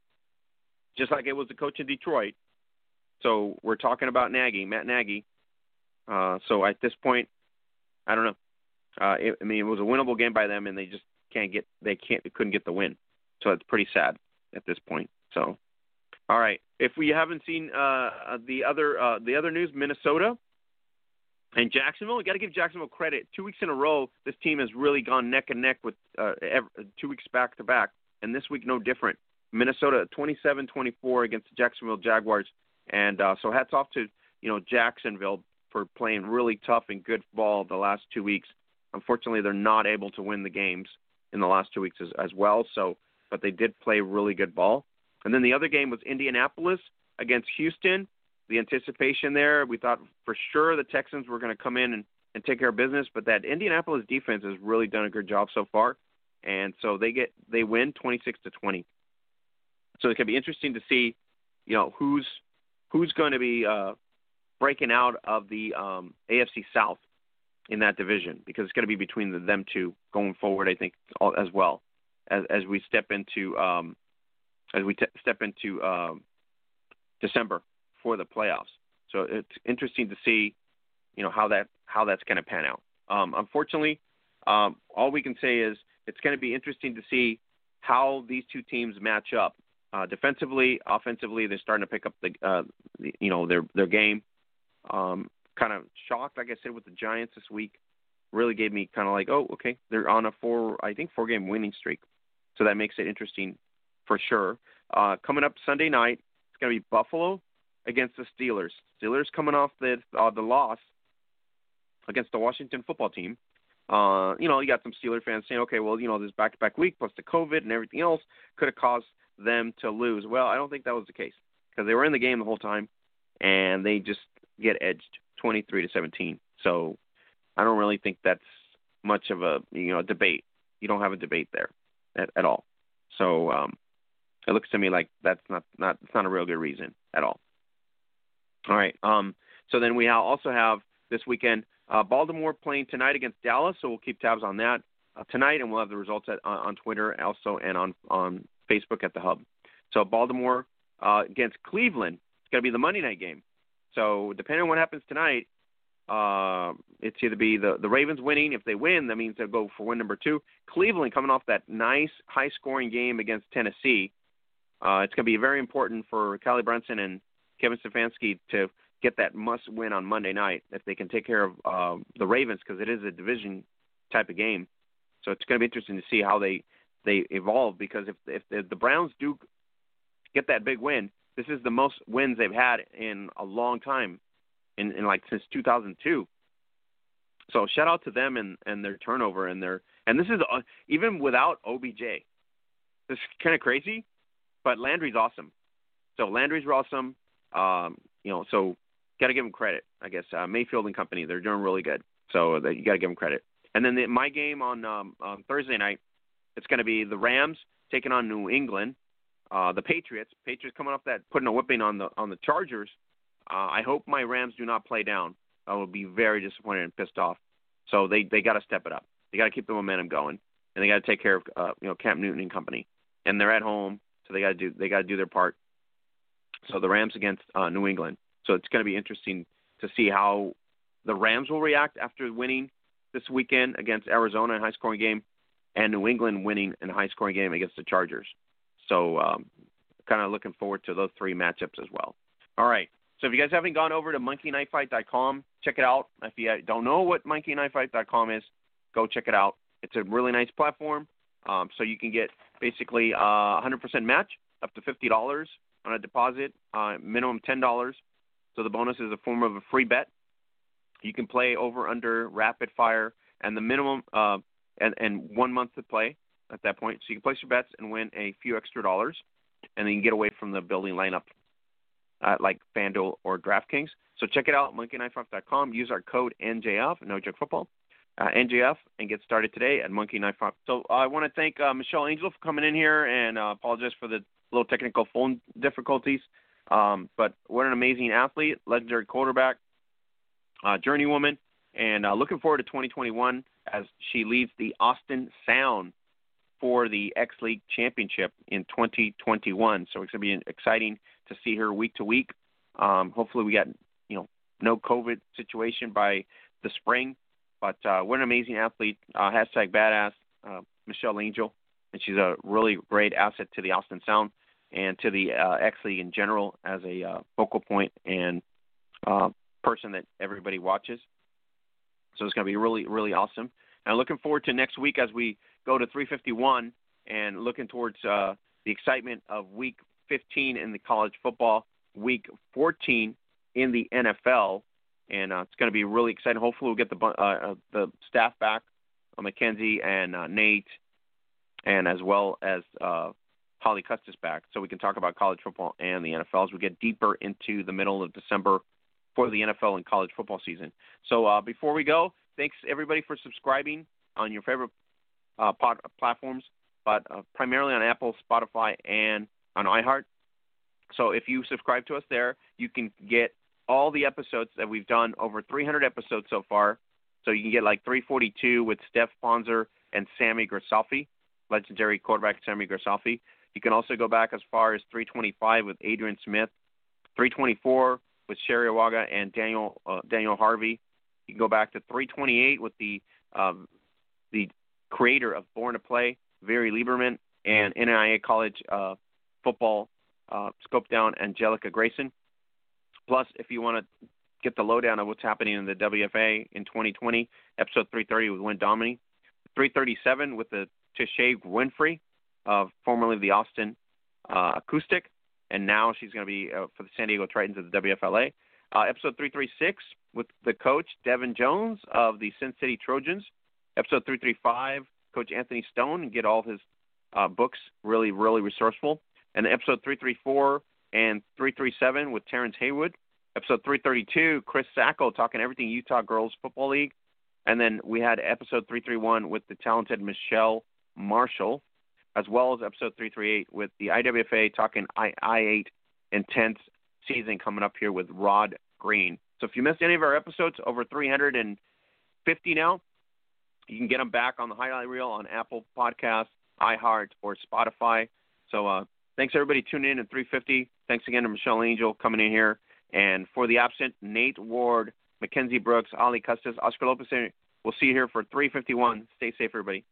S2: just like it was the coach in Detroit. So we're talking about Nagy, Matt Nagy. Uh, so at this point, I don't know. Uh, it, I mean, it was a winnable game by them, and they just can't get they can't they couldn't get the win. So it's pretty sad at this point. So, all right. If we haven't seen uh, the other uh, the other news, Minnesota and Jacksonville, we got to give Jacksonville credit. Two weeks in a row, this team has really gone neck and neck with uh, every, two weeks back to back, and this week no different. Minnesota 27-24 against the Jacksonville Jaguars, and uh, so hats off to you know Jacksonville for playing really tough and good ball the last two weeks. Unfortunately, they're not able to win the games in the last two weeks as, as well. So, but they did play really good ball. And then the other game was Indianapolis against Houston. The anticipation there, we thought for sure the Texans were going to come in and, and take care of business, but that Indianapolis defense has really done a good job so far, and so they get they win 26 to 20. So it could be interesting to see, you know, who's who's going to be uh, breaking out of the um, AFC South in that division because it's going to be between the, them two going forward. I think as well as as we step into um, as we step into um, December for the playoffs. So it's interesting to see, you know, how that how that's going to pan out. Um, unfortunately, um, all we can say is it's going to be interesting to see how these two teams match up. Uh, defensively, offensively, they're starting to pick up the, uh, the you know their their game. Um, kind of shocked, like I said, with the Giants this week. Really gave me kind of like, oh, okay, they're on a four, I think, four game winning streak. So that makes it interesting for sure. Uh, coming up Sunday night, it's going to be Buffalo against the Steelers. Steelers coming off the uh, the loss against the Washington football team. Uh, you know, you got some Steeler fans saying, okay, well, you know, this back to back week plus the COVID and everything else could have caused them to lose. Well, I don't think that was the case because they were in the game the whole time and they just get edged 23 to 17. So I don't really think that's much of a you know debate. You don't have a debate there at, at all. So um, it looks to me like that's not not it's not a real good reason at all. All right. Um, so then we also have this weekend uh, Baltimore playing tonight against Dallas. So we'll keep tabs on that uh, tonight, and we'll have the results at, on, on Twitter also and on on Facebook at the Hub. So Baltimore uh, against Cleveland. It's going to be the Monday night game. So depending on what happens tonight, uh, it's either be the the Ravens winning. If they win, that means they'll go for win number two. Cleveland coming off that nice high scoring game against Tennessee. Uh, it's going to be very important for Callie Brownson and Kevin Stefanski to get that must win on Monday night if they can take care of uh, the Ravens because it is a division type of game. So it's going to be interesting to see how they they evolve because if if the, the Browns do get that big win, this is the most wins they've had in a long time, in, in like since 2002. So shout out to them and and their turnover and their and this is uh, even without OBJ. This is kind of crazy, but Landry's awesome. So Landry's awesome. Um, you know, so got to give them credit. I guess uh, Mayfield and company they're doing really good. So that you got to give them credit. And then the, my game on um, on Thursday night, it's going to be the Rams taking on New England. Uh, the Patriots, Patriots coming off that putting a whipping on the on the Chargers. Uh, I hope my Rams do not play down. I will be very disappointed and pissed off. So they they got to step it up. They got to keep the momentum going, and they got to take care of uh, you know Cam Newton and company. And they're at home, so they got to do they got to do their part. So the Rams against uh, New England. So it's going to be interesting to see how the Rams will react after winning this weekend against Arizona in a high scoring game, and New England winning in a high scoring game against the Chargers. So um, kind of looking forward to those three matchups as well. All right. So if you guys haven't gone over to monkeyknifefight.com, check it out. If you don't know what monkeyknifefight.com is, go check it out. It's a really nice platform. Um, so you can get basically uh, 100% match up to $50 on a deposit, uh, minimum $10. So the bonus is a form of a free bet. You can play over under rapid fire, and the minimum uh, and and one month to play at that point. So you can place your bets and win a few extra dollars, and then you can get away from the building lineup uh, like FanDuel or DraftKings. So check it out, monkeyknifefight.com. Use our code NJF, No Joke Football, uh, NJF, and get started today at Monkey Knife Fight. So I want to thank uh, Michelle Angel for coming in here and uh, apologize for the little technical phone difficulties. Um, but what an amazing athlete, legendary quarterback, uh, journeywoman, and looking forward to 2021 as she leads the Austin Sound for the X League Championship in 2021. So it's going to be exciting to see her week to week. Um, hopefully, we got you know no COVID situation by the spring. But uh, what an amazing athlete! Uh, hashtag badass uh, Michelle Angel, and she's a really great asset to the Austin Sound and to the uh, X League in general as a uh, focal point and uh, person that everybody watches. So it's going to be really, really awesome. And looking forward to next week as we go to 351 and looking towards uh, the excitement of Week 15 in the college football, Week 14 in the NFL, and uh, it's going to be really exciting. Hopefully, we'll get the uh, uh, the staff back, uh, Mackenzie and uh, Nate, and as well as uh, Holly Custis back, so we can talk about college football and the NFL as we get deeper into the middle of December for the NFL and college football season. So uh, before we go, thanks everybody for subscribing on your favorite uh, pod, platforms, but uh, primarily on Apple, Spotify, and on iHeart. So if you subscribe to us there, you can get all the episodes that we've done, over 300 episodes so far. So you can get like 342 with Steph Ponzer and Sammy Grisafe, legendary quarterback Sammy Grisafe. You can also go back as far as 325 with Adrian Smith, 324 with Sherry Awaga and Daniel uh, Daniel Harvey. You can go back to 328 with the um, the creator of Born to Play, Very Lieberman, and NIA College uh, football uh, scope down Angelica Grayson. Plus, if you want to get the lowdown of what's happening in the WFA in 2020, episode 330 with Win Domini, 337 with the Tishay Winfrey, of formerly the Austin uh, Acoustic, and now she's going to be uh, for the San Diego Tritons of the WFLA. Uh, episode 336 with the coach Devin Jones of the Sin City Trojans. Episode 335, Coach Anthony Stone, and get all his uh, books really, really resourceful. And episode 334 and 337 with Terrence Haywood. Episode 332, Chris Sacco talking everything Utah Girls Football League. And then we had episode 331 with the talented Michelle Marshall as well as episode 338 with the IWFA talking I, I8 intense season coming up here with Rod Green. So if you missed any of our episodes, over 350 now, you can get them back on the highlight reel on Apple Podcasts, iHeart, or Spotify. So uh, thanks everybody tuning in at 350. Thanks again to Michelle Angel coming in here. And for the absent, Nate Ward, Mackenzie Brooks, Ali Custis, Oscar Lopez, we'll see you here for 351. Stay safe, everybody.